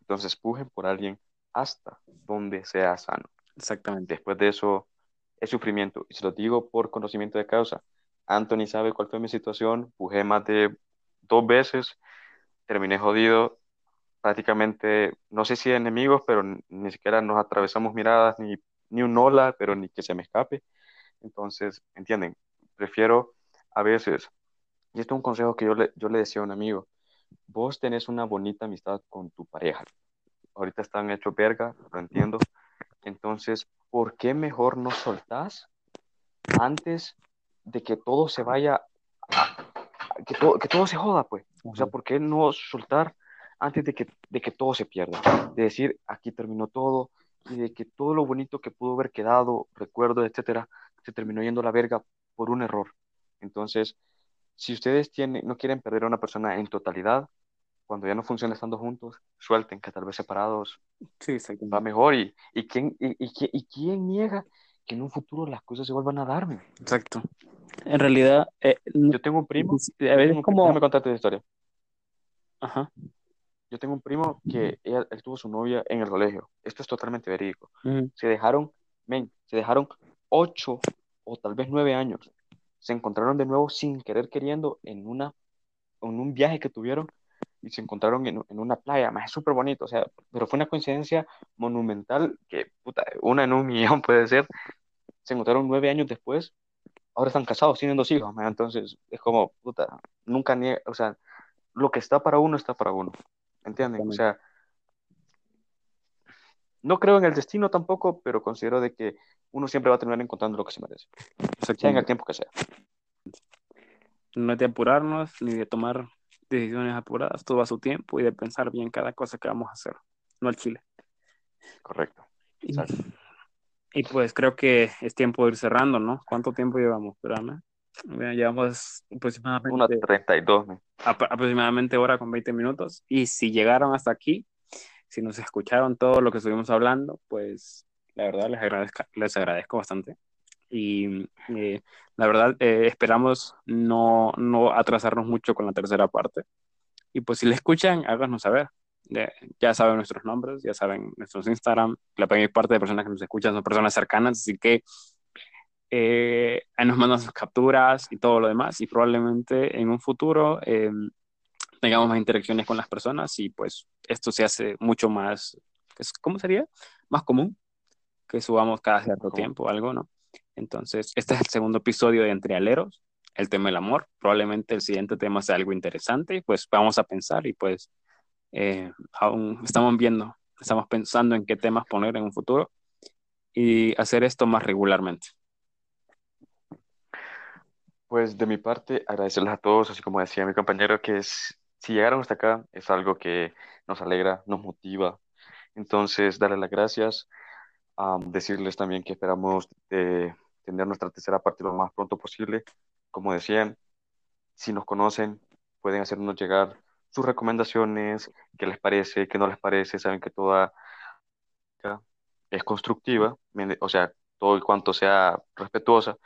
Entonces, pujen por alguien hasta donde sea sano. exactamente. Después de eso, es sufrimiento. Y se lo digo por conocimiento de causa. Anthony sabe cuál fue mi situación. Pujé más de dos veces. Terminé jodido. Prácticamente, no sé si enemigos, pero ni, siquiera nos atravesamos miradas, ni, ni un hola, pero ni que se me escape. Entonces, ¿entienden? Prefiero a veces, y esto es un consejo que yo le, yo le decía a un amigo, vos tenés una bonita amistad con tu pareja. Ahorita están hechos verga, lo entiendo. Entonces, ¿por qué mejor no soltás antes de que todo se vaya, a- que, todo, que todo se joda, pues? O sea, ¿por qué no soltar antes de que, de que todo se pierda? De decir, aquí terminó todo y de que todo lo bonito que pudo haber quedado, recuerdos, etcétera, se terminó yendo a la verga por un error. Entonces, si ustedes tienen, no quieren perder a una persona en totalidad, cuando ya no funciona estando juntos, suelten, que tal vez separados Sí, va exactamente. mejor. ¿Y, y, quién, y, y, y quién niega que en un futuro las cosas se vuelvan a darme? Exacto. En realidad, eh, Yo tengo un primo, a tengo un primo, como, déjame contarte la historia. ajá, Yo tengo un primo que ella- él tuvo su novia en el colegio. Esto es totalmente verídico. ujú, Se dejaron, men, se dejaron ocho o tal vez nueve años. Se encontraron de nuevo sin querer queriendo en una, en un viaje que tuvieron y se encontraron en, en una playa, más es súper bonito, o sea, pero fue una coincidencia monumental que, puta, una en un millón puede ser. Se encontraron nueve años después, ahora están casados, tienen dos hijos, man, entonces es como, puta, nunca niega, o sea, lo que está para uno está para uno, ¿entienden? O sea, no creo en el destino tampoco, pero considero de que uno siempre va a terminar encontrando lo que se merece, sea en el tiempo que sea. No es de apurarnos ni de tomar decisiones apuradas, todo a su tiempo y de pensar bien cada cosa que vamos a hacer, no al chile. Correcto, Y, pues creo que es tiempo de ir cerrando, ¿no? ¿Cuánto tiempo llevamos? Espérame. Llevamos Una aproximadamente, 32, man. apro- aproximadamente hora con 20 minutos. Y si llegaron hasta aquí, si nos escucharon todo lo que estuvimos hablando, pues la verdad les agradezco, les agradezco bastante. Y eh, la verdad eh, esperamos no, no atrasarnos mucho con la tercera parte. Y pues si le escuchan, háganos saber. Ya, ya saben nuestros nombres, ya saben nuestros Instagram. La mayor parte de personas que nos escuchan son personas cercanas, así que eh, nos mandan sus capturas y todo lo demás. Y probablemente en un futuro eh, tengamos más interacciones con las personas y pues esto se hace mucho más, ¿cómo sería? Más común que subamos cada cierto tiempo o algo, ¿no? Entonces, este es el segundo episodio de Entre Aleros, el tema del amor. Probablemente el siguiente tema sea algo interesante, pues vamos a pensar y pues eh, aún estamos viendo, estamos pensando en qué temas poner en un futuro y hacer esto más regularmente. Pues de mi parte, agradecerles a todos, así como decía mi compañero, que es, si llegaron hasta acá es algo que nos alegra, nos motiva. Entonces, darles las gracias, decirles también que esperamos de tener nuestra tercera parte lo más pronto posible. Como decían, si nos conocen, pueden hacernos llegar sus recomendaciones, qué les parece, qué no les parece, saben que toda es constructiva, o sea, todo y cuanto sea respetuosa.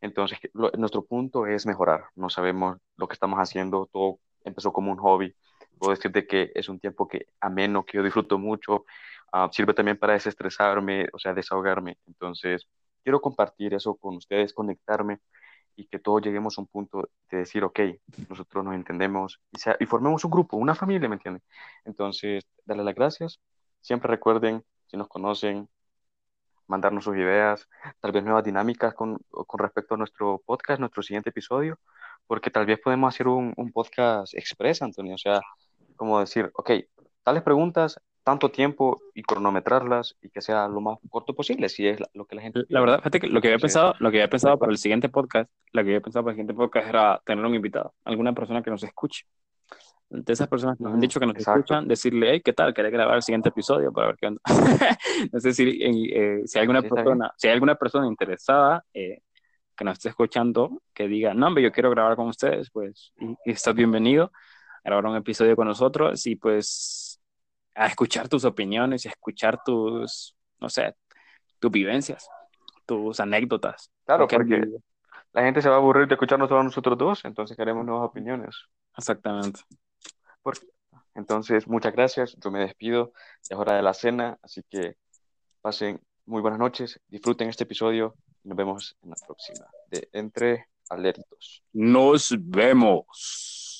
Entonces, nuestro punto es mejorar. No sabemos lo que estamos haciendo, todo empezó como un hobby. Puedo decirte que es un tiempo que ameno, que yo disfruto mucho. Ah, sirve también para desestresarme, o sea, desahogarme. Entonces, quiero compartir eso con ustedes, conectarme y que todos lleguemos a un punto de decir, ok, nosotros nos entendemos y, sea, y formemos un grupo, una familia, ¿me entienden? Entonces, darle las gracias. Siempre recuerden, si nos conocen, mandarnos sus ideas, tal vez nuevas dinámicas con, con respecto a nuestro podcast, nuestro siguiente episodio, porque tal vez podemos hacer un, un podcast express, Antonio, o sea, como decir, ok, tales preguntas, tanto tiempo y cronometrarlas y que sea lo más corto posible, si es lo que la gente... La verdad, fíjate que lo que había pensado, lo que había pensado para el siguiente podcast, lo que había pensado para el siguiente podcast era tener un invitado, alguna persona que nos escuche. De esas personas que nos han dicho que nos escuchan, decirle, hey, ¿qué tal? ¿Querés grabar el siguiente episodio para ver qué onda? no sé si, eh, si, hay alguna persona, si hay alguna persona interesada eh, que nos esté escuchando, que diga, no, hombre, yo quiero grabar con ustedes, pues, estás bienvenido a grabar un episodio con nosotros y pues a escuchar tus opiniones y a escuchar tus, no sé, tus vivencias, tus anécdotas. Claro, porque la gente se va a aburrir de escucharnos a nosotros dos, entonces queremos nuevas opiniones. Exactamente. entonces, muchas gracias, yo me despido, es hora de la cena, así que pasen muy buenas noches, disfruten este episodio nos vemos en la próxima de Entre Alertos. Nos vemos.